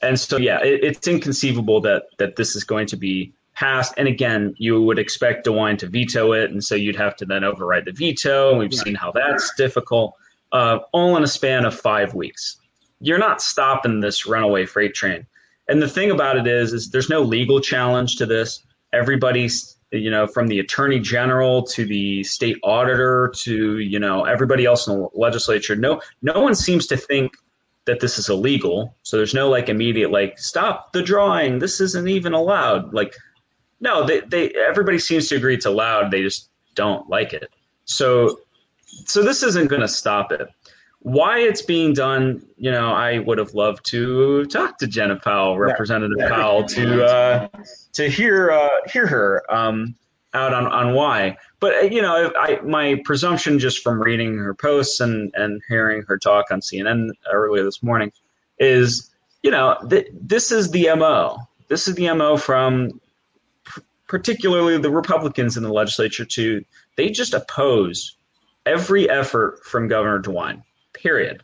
And so yeah it, it's inconceivable that that this is going to be passed. And again you would expect dewine to veto it. And so you'd have to then override the veto. And we've seen how that's difficult. Uh, all in a span of five weeks. You're not stopping this runaway freight train and the thing about it is, is there's no legal challenge to this. Everybody's, you know, from the attorney general to the state auditor to you know everybody else in the legislature. No, no one seems to think that this is illegal. So there's no like immediate like stop the drawing. This isn't even allowed. Like, no, they, they everybody seems to agree it's allowed. They just don't like it. So, so this isn't going to stop it why it's being done, you know, I would have loved to talk to Jena Powell, Representative yeah. Powell, to uh, to hear uh, hear her um, out on, on why. But uh, you know, I, my presumption just from reading her posts and and hearing her talk on CNN earlier this morning is, you know, th- this is the mo. This is the mo from particularly the Republicans in the legislature. To they just oppose every effort from Governor DeWine period.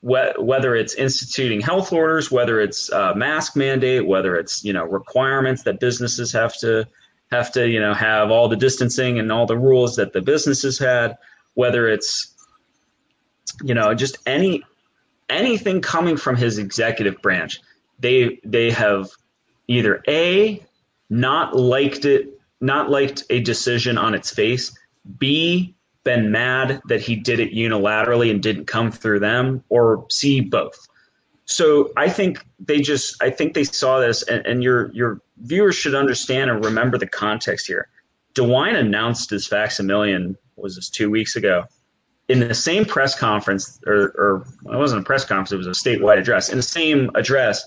Whether it's instituting health orders, whether it's a mask mandate, whether it's you know requirements that businesses have to have to you know have all the distancing and all the rules that the businesses had, whether it's you know just any anything coming from his executive branch, they they have either a not liked it, not liked a decision on its face, b been mad that he did it unilaterally and didn't come through them, or c both. So I think they just I think they saw this and, and your your viewers should understand and remember the context here. DeWine announced his Vax-A-Million was this two weeks ago in the same press conference, or, or it wasn't a press conference, it was a statewide address, in the same address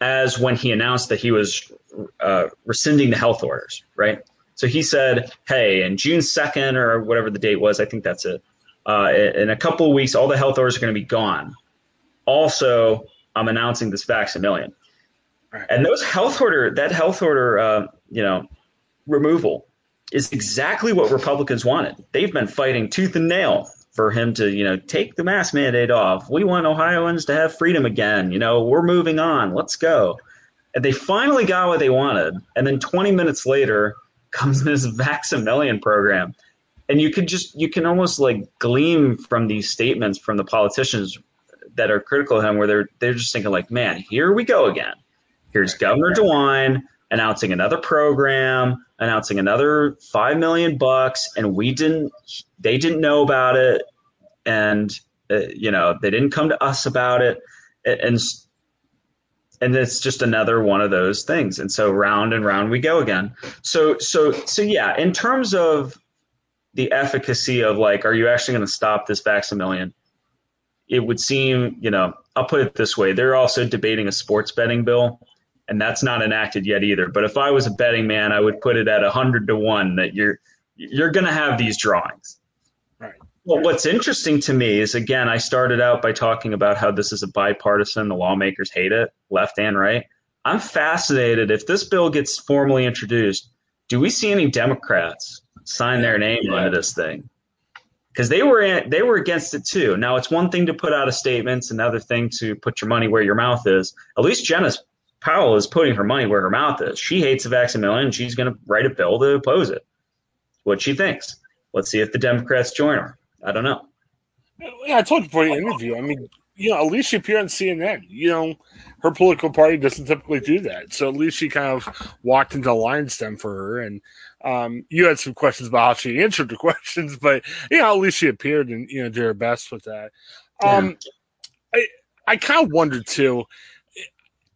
as when he announced that he was uh, rescinding the health orders, right? So he said, hey, in June 2nd or whatever the date was, I think that's it, uh, in a couple of weeks, all the health orders are going to be gone. Also, I'm announcing this Vax-A-Million. Right. And those health order, that health order, uh, you know, removal is exactly what Republicans wanted. They've been fighting tooth and nail for him to, you know, take the mask mandate off. We want Ohioans to have freedom again. You know, we're moving on. Let's go. And they finally got what they wanted. And then 20 minutes later comes this Vax-A-Million program. And you could just, you can almost like gleam from these statements from the politicians that are critical of him where they're, they're just thinking like, man, here we go again. Here's Governor DeWine announcing another program, announcing another five million bucks, and we didn't. They didn't know about it, and uh, you know they didn't come to us about it, and and it's just another one of those things. And so round and round we go again. So so so yeah. In terms of the efficacy of like, are you actually going to stop this Vax-A-Million? It would seem, you know, I'll put it this way: they're also debating a sports betting bill and that's not enacted yet either. But if I was a betting man, I would put it at hundred to one that you're you're going to have these drawings. Well, what's interesting to me is again, I started out by talking about how this is a bipartisan. The lawmakers hate it, left and right. I'm fascinated if this bill gets formally introduced. Do we see any Democrats sign their name yeah. onto this thing? Because they were in, they were against it too. Now it's one thing to put out a statement, it's another thing to put your money where your mouth is. At least Jena's Powell is putting her money where her mouth is. She hates the Vax-A-Million. She's going to write a bill to oppose it. What she thinks. Let's see if the Democrats join her. I don't know. Yeah, I told you before the interview. I mean, you know, at least she appeared on CNN. You know, her political party doesn't typically do that. So at least she kind of walked into lion's den for her. And um, you had some questions about how she answered the questions, but, you know, at least she appeared and, you know, did her best with that. Um, yeah. I, I kind of wondered, too,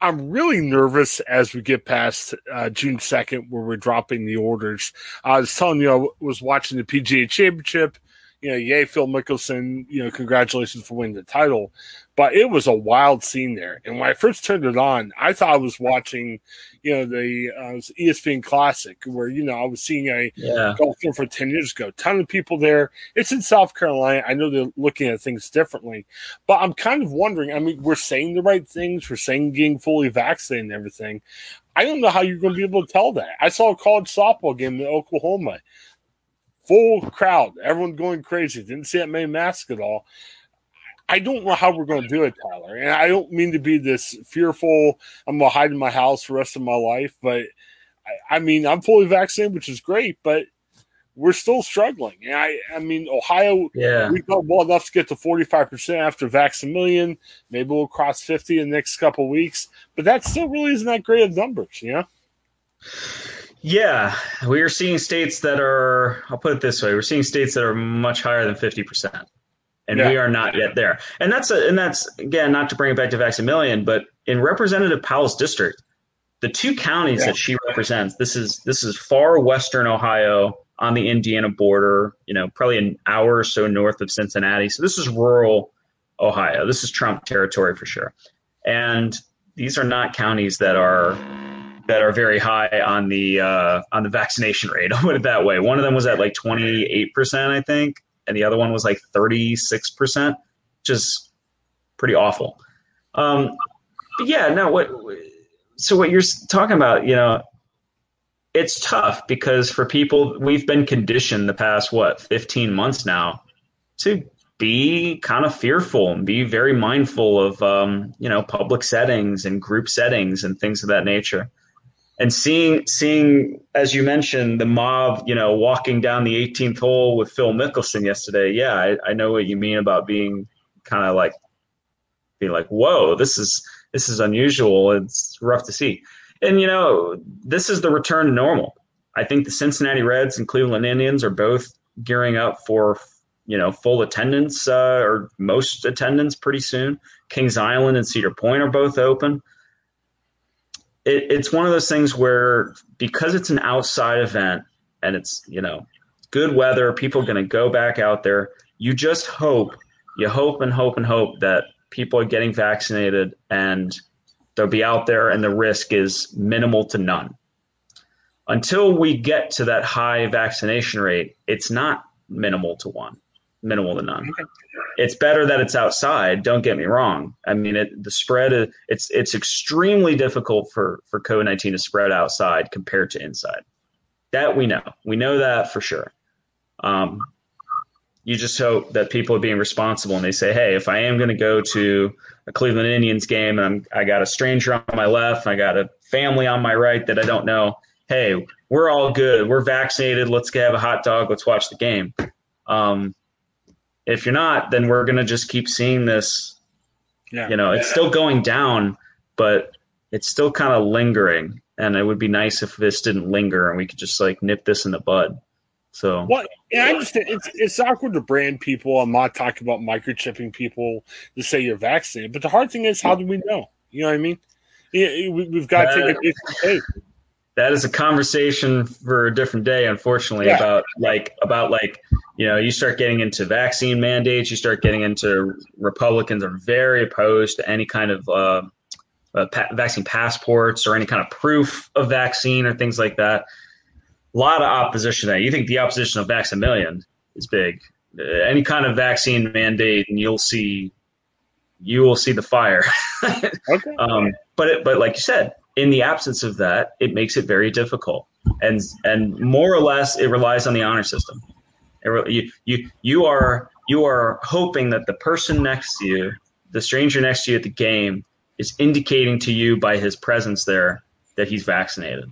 I'm really nervous as we get past uh, June 2nd, where we're dropping the orders. I was telling you, I was watching the PGA Championship. You know, yay, Phil Mickelson. You know, congratulations for winning the title. But it was a wild scene there. And when I first turned it on, I thought I was watching, you know, the uh, ESPN Classic, where you know I was seeing a yeah. golf tour for ten years ago. Ton of people there. It's in South Carolina. I know they're looking at things differently, but I'm kind of wondering. I mean, we're saying the right things. We're saying getting fully vaccinated and everything. I don't know how you're going to be able to tell that. I saw a college softball game in Oklahoma, full crowd, everyone going crazy. Didn't see that many masks at all. I don't know how we're going to do it, Tyler. And I don't mean to be this fearful. I'm going to hide in my house for the rest of my life. But I, I mean, I'm fully vaccinated, which is great. But we're still struggling. And I, I mean, Ohio, yeah. we got well enough to get to 45% after Vax-A-Million. Maybe we'll cross 50 in the next couple weeks. But that still really isn't that great of numbers, you know? Yeah, we are seeing states that are, I'll put it this way, we're seeing states that are much higher than 50% and yeah. we are not yet there. And that's a, and that's again not to bring it back to Vax-A-Million, but in Representative Powell's district, the two counties yeah. that she represents, this is this is far western Ohio on the Indiana border, you know, probably an hour or so north of Cincinnati. So this is rural Ohio. This is Trump territory for sure. And these are not counties that are that are very high on the uh, on the vaccination rate. I'll put it that way. One of them was at like twenty eight percent, I think and the other one was like 36%, which is pretty awful. Um, but yeah, no, what, so what you're talking about, you know, it's tough because for people, we've been conditioned the past, what, 15 months now to be kind of fearful and be very mindful of, um, you know, public settings and group settings and things of that nature. And seeing seeing as you mentioned the mob you know walking down the 18th hole with phil mickelson yesterday yeah i, I know what you mean about being kind of like being like whoa this is this is unusual. It's rough to see. And you know this is the return to normal. I think the cincinnati reds and cleveland indians are both gearing up for you know full attendance uh, or most attendance pretty soon. Kings island and cedar point are both open it, it's one of those things where because it's an outside event and it's you know good weather, people are going to go back out there. You just hope, you hope and hope and hope that people are getting vaccinated and they'll be out there and the risk is minimal to none. Until we get to that high vaccination rate, it's not minimal to one, minimal to none it's better that it's outside. Don't get me wrong. I mean, it, the spread is, it's it's extremely difficult for for COVID nineteen to spread outside compared to inside. That we know. We know that for sure. Um, you just hope that people are being responsible and they say, hey, if I am going to go to a Cleveland Indians game and I'm, I got a stranger on my left, I got a family on my right that I don't know, hey, we're all good. We're vaccinated. Let's have a hot dog. Let's watch the game. Um, if you're not, then we're going to just keep seeing this. Yeah. You know, it's still going down, but it's still kind of lingering. And it would be nice if this didn't linger and we could just like nip this in the bud. So, well, yeah, I understand. It's it's awkward to brand people. I'm not talking about microchipping people to say you're vaccinated, but the hard thing is, how do we know? You know what I mean? Yeah, we, have got to take a case that is a conversation for a different day unfortunately yeah. about like about like you know you start getting into vaccine mandates you start getting into republicans are very opposed to any kind of uh, uh, pa- vaccine passports or any kind of proof of vaccine or things like that a lot of opposition there you think the opposition of Vax-A-Million is big uh, any kind of vaccine mandate and you'll see you will see the fire okay. um, but it, but like you said in the absence of that, it makes it very difficult. And and more or less, it relies on the honor system. You you you are you are hoping that the person next to you, the stranger next to you at the game, is indicating to you by his presence there that he's vaccinated.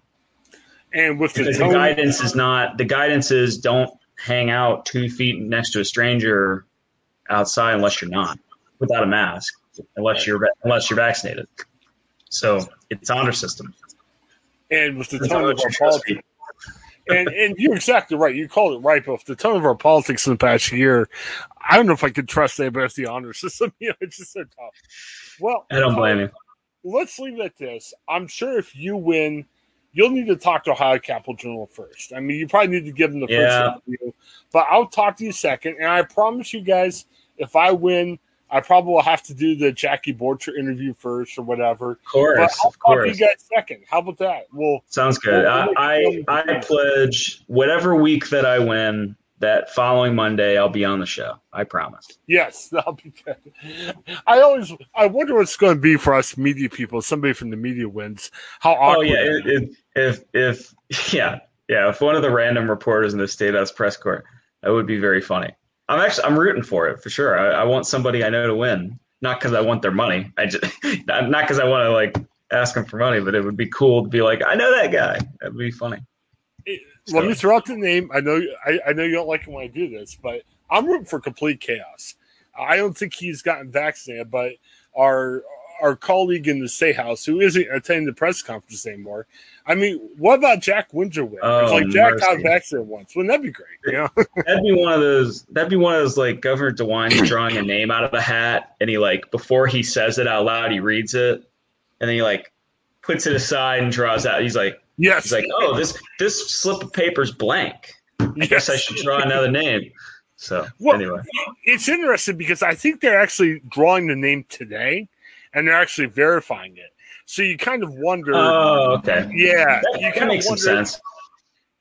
And with the, the guidance is not the guidance is don't hang out two feet next to a stranger outside unless you're not without a mask unless you're unless you're vaccinated. So it's honor system. And with the tone of our politics, and and you're exactly right. You called it right, but the tone of our politics in the past year, I don't know if I could trust anybody with the honor system. You know, it's just so tough. Well, I don't blame you. Um, let's leave it at this. I'm sure if you win, you'll need to talk to Ohio Capital Journal first. I mean, you probably need to give them the yeah. first interview, but I'll talk to you second. And I promise you guys, if I win, I probably will have to do the Jackie Borchardt interview first or whatever. Of course, I'll of course. you guys second. How about that? Well, sounds good. We'll, I I, I pledge whatever week that I win, that following Monday I'll be on the show. I promise. Yes, that'll be good. I always I wonder what's going to be for us media people. Somebody from the media wins. How awkward? Oh yeah, if, if if yeah yeah if one of the random reporters in the State House press corps, that would be very funny. I'm actually I'm rooting for it for sure. I, I want somebody I know to win, not because I want their money. I just not because I want to like ask them for money, but it would be cool to be like, I know that guy. That'd be funny. It, so. Let me throw out the name. I know I, I know you don't like it when I do this, but I'm rooting for complete chaos. I don't think he's gotten vaccinated, but our our colleague in the State House who isn't attending the press conference anymore I mean, what about Jack Windsor win? Oh, like Jack mercy. got vaccinated once. Wouldn't that be great? You know? that'd be one of those. That'd be one of those like Governor DeWine drawing a name out of a hat, and he like before he says it out loud, he reads it, and then he like puts it aside and draws out. He's like, yes. He's like, oh, this this slip of paper's blank. I yes. guess I should draw another name. So well, anyway, it's interesting because I think they're actually drawing the name today, and they're actually verifying it. So you kind of wonder. Oh, okay. Yeah, that, you that makes wonder, some sense.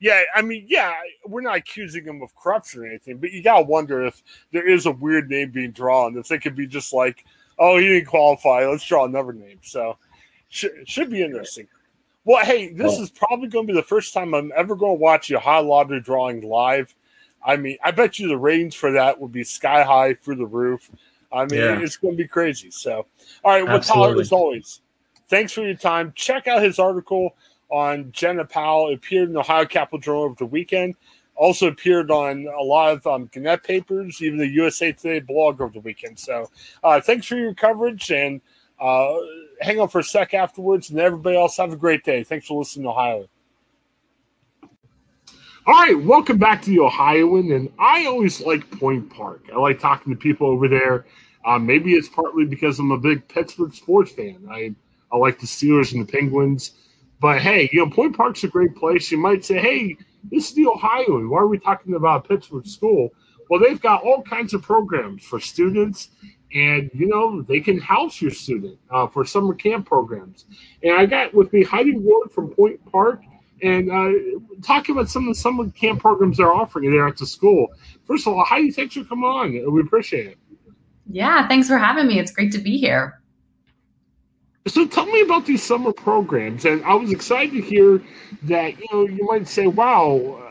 Yeah, I mean, yeah, we're not accusing him of corruption or anything, but you gotta wonder if there is a weird name being drawn. If they could be just like, oh, he didn't qualify, let's draw another name. So, should should be interesting. Well, hey, this is probably going to be the first time I'm ever going to watch a high lottery drawing live. I mean, I bet you the ratings for that would be sky high through the roof. I mean, yeah. it's going to be crazy. So, all right, well, Tyler, as always, thanks for your time. Check out his article on Jena Powell. It appeared in the Ohio Capital Journal over the weekend. Also appeared on a lot of um, Gannett papers, even the USA Today blog over the weekend. So uh, thanks for your coverage and uh, hang on for a sec afterwards. And everybody else, have a great day. Thanks for listening to Ohio. All right, welcome back to the Ohioan. And I always like Point Park. I like talking to people over there. Um, maybe it's partly because I'm a big Pittsburgh sports fan. I, I like the Steelers and the Penguins. But hey, you know, Point Park's a great place. You might say, hey, this is the Ohioan. Why are we talking about Pittsburgh School? Well, they've got all kinds of programs for students, and you know they can house your student uh, for summer camp programs. And I got with me Heidi Ward from Point Park, and uh, talking about some of the summer camp programs they're offering there at the school. First of all, Heidi, thanks for coming on. We appreciate it. Yeah, thanks for having me. It's great to be here. So tell me about these summer programs, and I was excited to hear that you know you might say, "Wow, uh,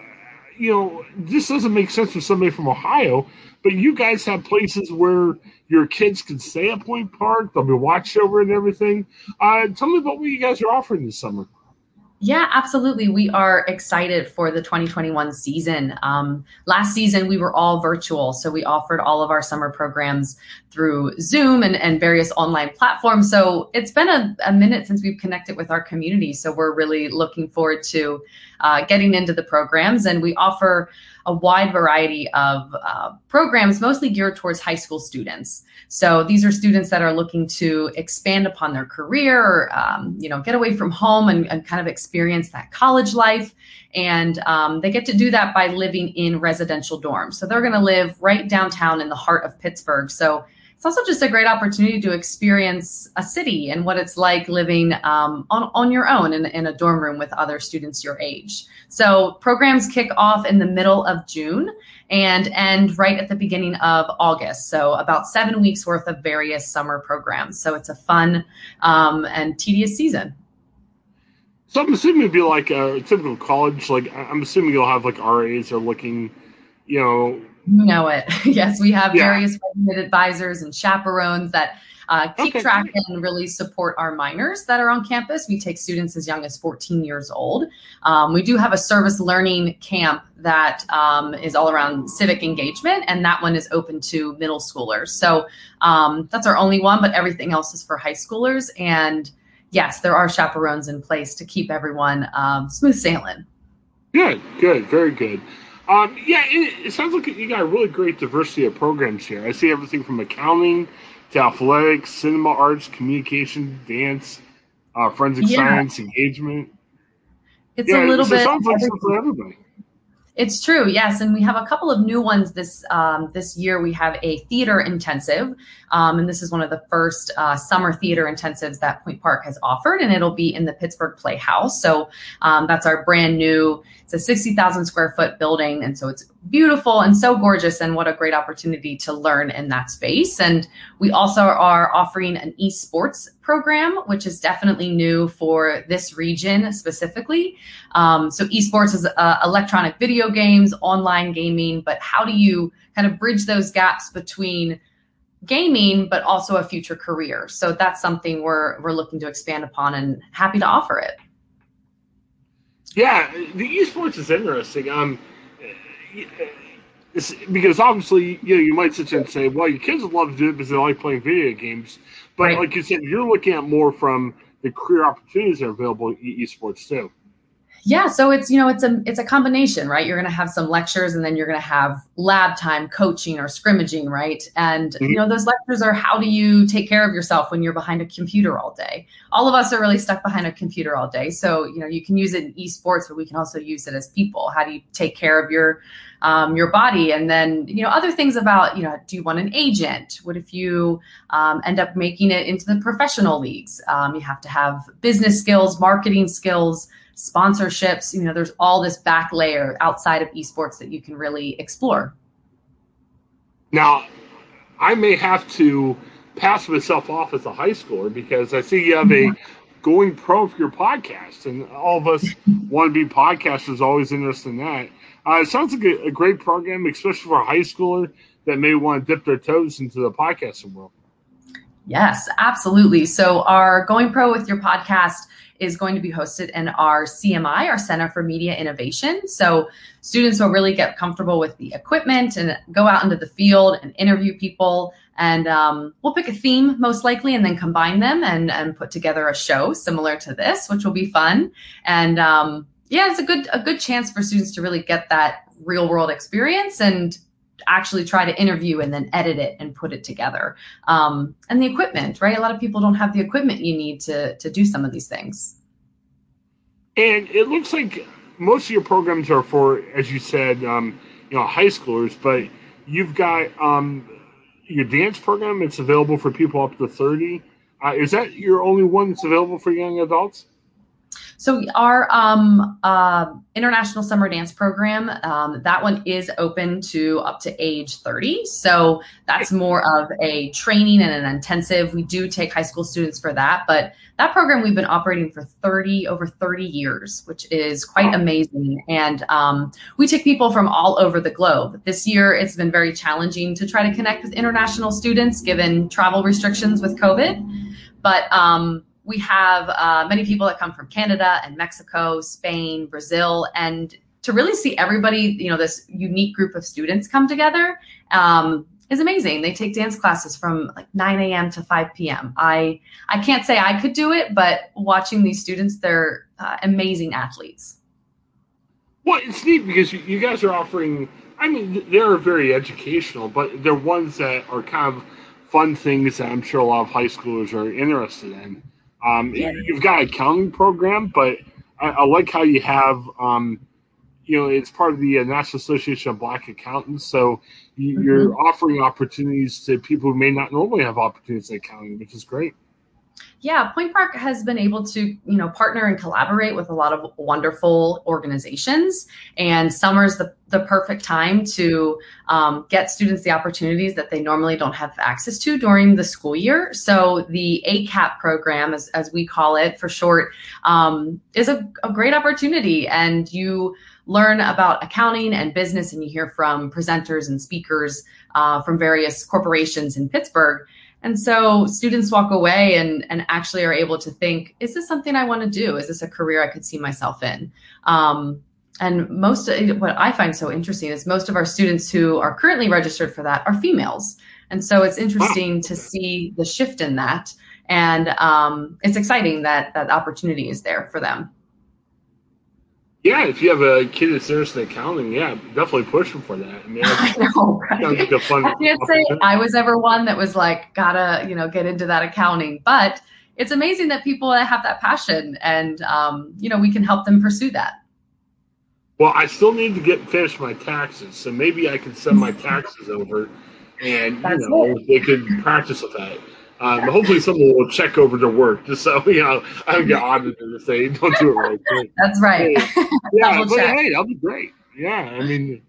you know this doesn't make sense for somebody from Ohio," but you guys have places where your kids can stay at Point Park. They'll be watched over and everything. Uh, tell me about what you guys are offering this summer. Yeah, absolutely. We are excited for the 2021 season. Um, last season, we were all virtual. So we offered all of our summer programs through Zoom and, and various online platforms. So it's been a, a minute since we've connected with our community. So we're really looking forward to uh, getting into the programs. And we offer a wide variety of uh, programs, mostly geared towards high school students. So these are students that are looking to expand upon their career, or, um, you know, get away from home and, and, kind of experience that college life. And um, they get to do that by living in residential dorms. So they're going to live right downtown in the heart of Pittsburgh. So it's also just a great opportunity to experience a city and what it's like living um, on, on your own in, in a dorm room with other students your age. So programs kick off in the middle of June and end right at the beginning of August. So about seven weeks worth of various summer programs. So it's a fun um, and tedious season. So I'm assuming it'd be like a typical college. Like I'm assuming you'll have like RAs are looking, you know. You know it. yes, we have yeah. various advisors and chaperones that uh, keep okay. track and really support our minors that are on campus. We take students as young as 14 years old. Um, we do have a service learning camp that um, is all around civic engagement, and that one is open to middle schoolers. So um, that's our only one, but everything else is for high schoolers. And yes, there are chaperones in place to keep everyone um, smooth sailing. Good, good, very good. Um, yeah, it, it, sounds like you got a really great diversity of programs here. I see everything from accounting to athletics, cinema arts, communication, dance, uh, forensic yeah. science, engagement. It's yeah, a little bit. Sounds like for everybody. It's true, yes, and we have a couple of new ones this um, this year. We have a theater intensive, um, and this is one of the first uh, summer theater intensives that Point Park has offered, and it'll be in the Pittsburgh Playhouse. So um, that's our brand new. It's a sixty thousand square foot building, and so it's beautiful and so gorgeous, and what a great opportunity to learn in that space. And we also are offering an esports program, which is definitely new for this region specifically. Um, so esports is uh, electronic video games, online gaming, but how do you kind of bridge those gaps between gaming but also a future career. So that's something we're we're looking to expand upon and happy to offer it. Yeah, the esports is interesting. Um, because obviously, you know, you might sit there and say, "Well, your kids would love to do it because they like playing video games." But right. like you said, you're looking at more from the career opportunities that are available in esports too. Yeah, so it's you know it's a it's a combination, right? You're going to have some lectures, and then you're going to have lab time, coaching or scrimmaging, right? And mm-hmm. you know those lectures are how do you take care of yourself when you're behind a computer all day? All of us are really stuck behind a computer all day, so you know you can use it in esports, but we can also use it as people. How do you take care of your um, your body? And then you know other things about you know do you want an agent? What if you um, end up making it into the professional leagues? Um, you have to have business skills, marketing skills sponsorships. You know, there's all this back layer outside of esports that you can really explore. Now, I may have to pass myself off as a high schooler because I see you have a going pro for your podcast, and all of us want to be podcasters. Always interested in that. Uh, it sounds like a, a, great program, especially for a high schooler that may want to dip their toes into the podcasting world. Yes, absolutely. So, our Going Pro with Your podcast is going to be hosted in our CMI, our Center for Media Innovation. So students will really get comfortable with the equipment and go out into the field and interview people. And um, we'll pick a theme most likely and then combine them and, and put together a show similar to this, which will be fun. And um, yeah, it's a good a good chance for students to really get that real world experience and actually try to interview and then edit it and put it together. Um, and the equipment, right? A lot of people don't have the equipment you need to to do some of these things. And it looks like most of your programs are for, as you said, um, you know, high schoolers. But you've got um, your dance program. It's available for people up to thirty. Uh, is that your only one that's available for young adults? So our um, uh, international summer dance program, um, that one is open to up to age 30. So that's more of a training and an intensive. We do take high school students for that, but that program we've been operating for 30 over 30 years, which is quite amazing. And um, we take people from all over the globe. This year, it's been very challenging to try to connect with international students given travel restrictions with COVID. But um, we have uh, many people that come from Canada and Mexico, Spain, Brazil, and to really see everybody, you know, this unique group of students come together um, is amazing. They take dance classes from like 9 a.m. to 5 p.m. I I can't say I could do it, but watching these students, they're uh, amazing athletes. Well, it's neat because you guys are offering. I mean, they're very educational, but they're ones that are kind of fun things that I'm sure a lot of high schoolers are interested in. Um, yeah. You've got a accounting program, but I, I like how you have, um, you know, it's part of the uh, National Association of Black Accountants. So you, mm-hmm. you're offering opportunities to people who may not normally have opportunities in accounting, which is great. Yeah, Point Park has been able to, you know, partner and collaborate with a lot of wonderful organizations. And summer's the, the perfect time to um, get students the opportunities that they normally don't have access to during the school year. So the ACAP program, as, as we call it for short, um, is a, a great opportunity. And you learn about accounting and business, and you hear from presenters and speakers uh, from various corporations in Pittsburgh. And so students walk away and, and actually are able to think, is this something I want to do? Is this a career I could see myself in? Um, and most what I find so interesting is most of our students who are currently registered for that are females. And so it's interesting to see the shift in that. And um, it's exciting that that opportunity is there for them. Yeah, if you have a kid that's interested in accounting, yeah, definitely push them for that. I mean, I know, right? like a fun I can't say I was ever one that was like, gotta, you know, get into that accounting. But it's amazing that people have that passion and, um, you know, we can help them pursue that. Well, I still need to get finished my taxes, so maybe I can send my taxes over, and you know it. they could practice with that. Um, hopefully, someone will check over their work just so you know I don't get audited if they don't do it right. But, That's right. Yeah, but check. hey, that'll be great. Yeah, I mean,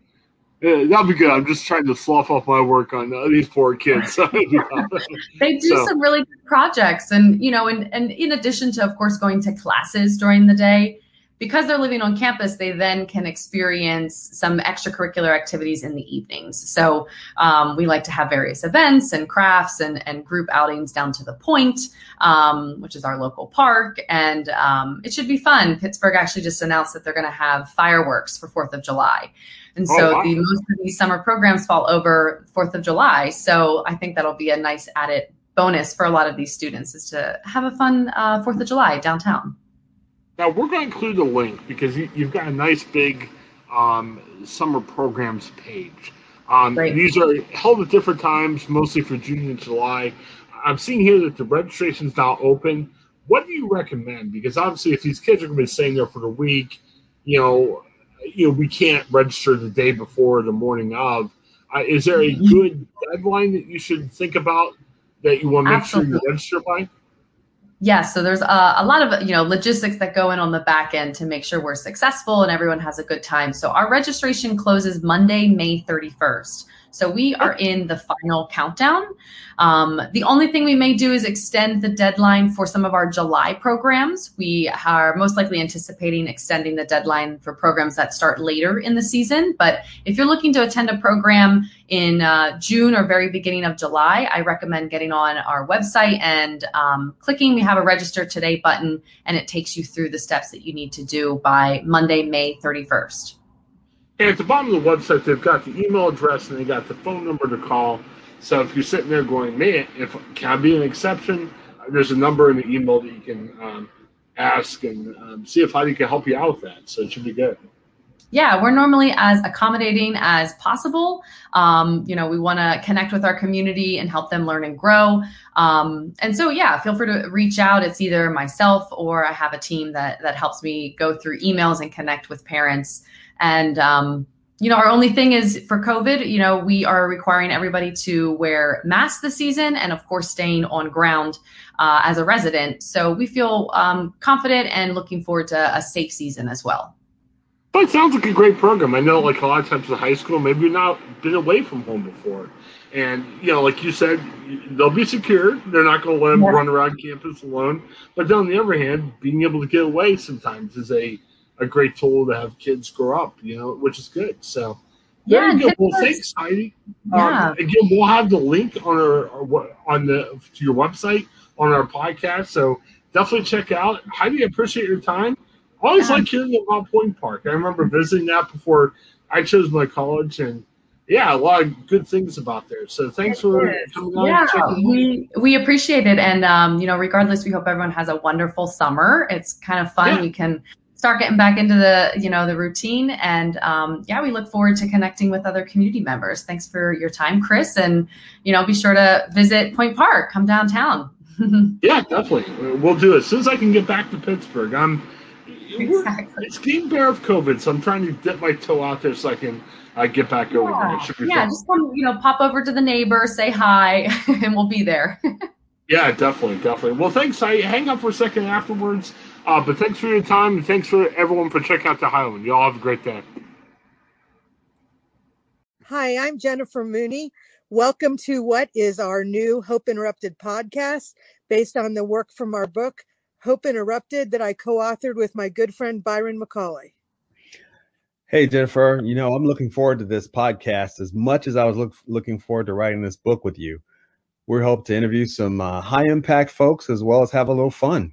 yeah, that'll be good. I'm just trying to slough off my work on uh, these poor kids. they do so. some really good projects, and you know, and and in addition to, of course, going to classes during the day because they're living on campus, they then can experience some extracurricular activities in the evenings. So um, we like to have various events and crafts and, and group outings down to the point, um, which is our local park. And um, it should be fun. Pittsburgh actually just announced that they're going to have fireworks for 4th of July. And so oh, wow. the most of these summer programs fall over 4th of July. So I think that'll be a nice added bonus for a lot of these students is to have a fun uh, 4th of July downtown. Now we're going to include a link because you, have got a nice big um, summer programs page. Um, these are held at different times, mostly for June and July. I'm seeing here that the registration is now open. What do you recommend? Because obviously, if these kids are going to be staying there for the week, you know, you know, we can't register the day before, the morning of. Uh, is there a mm-hmm. good deadline that you should think about that you want to make Absolutely. sure you register by? Yes, so there's a, a, lot of you know logistics that go in on the back end to make sure we're successful and everyone has a good time. So our registration closes Monday, May 31st. So we are in the final countdown. Um, the only thing we may do is extend the deadline for some of our July programs. We are most likely anticipating extending the deadline for programs that start later in the season. But if you're looking to attend a program in uh, June or very beginning of July, I recommend getting on our website and um, clicking. We have a register today button, and it takes you through the steps that you need to do by Monday, May 31st. And at the bottom of the website, they've got the email address and they got the phone number to call. So if you're sitting there going, man, if can I be an exception? There's a number in the email that you can um, ask and um, see if Heidi can help you out with that. So it should be good. Yeah, we're normally as accommodating as possible. Um, you know, we want to connect with our community and help them learn and grow. Um, and so, yeah, feel free to reach out. It's either myself or I have a team that that helps me go through emails and connect with parents. And um, you know, our only thing is for COVID, you know, we are requiring everybody to wear masks this season and, of course, staying on ground uh, as a resident. So we feel um, confident and looking forward to a safe season as well. But it sounds like a great program. I know, like a lot of times in high school, maybe you're not been away from home before, and you know, like you said, they'll be secure. They're not going to let them yeah. run around campus alone. But on the other hand, being able to get away sometimes is a a great tool to have kids grow up, you know, which is good. So yeah, you go. Well, thanks, Heidi. Yeah. Um, again, we'll have the link on our, our, on the to your website on our podcast. So definitely check out. Heidi, I appreciate your time. I always yeah. like hearing about Point Park. I remember visiting that before I chose my college, and yeah, a lot of good things about there. So thanks for coming on. Yeah, we we appreciate it, and um, you know, regardless, we hope everyone has a wonderful summer. It's kind of fun. Yeah. You can start getting back into the you know the routine. And um, yeah we look forward to connecting with other community members. Thanks for your time chris. And you know be sure to visit point park. Come downtown. Yeah definitely. We'll do it. As soon as i can get back to pittsburgh i'm exactly. it's getting bare of covid so i'm trying to dip my toe out there so i can uh, get back yeah. over there. Yeah. Fun. just come you know pop over to the neighbor say hi and we'll be there. Yeah definitely definitely. Well thanks. I hang up for a second afterwards uh, but thanks for your time, and thanks for everyone for checking out the Highland. Y'all have a great day. Hi, I'm Jennifer Mooney. Welcome to what is our new Hope Interrupted podcast based on the work from our book, Hope Interrupted, that I co authored with my good friend Byron McCauley. Hey, Jennifer, you know, I'm looking forward to this podcast as much as I was look, looking forward to writing this book with you. We hope to interview some uh, high impact folks as well as have a little fun.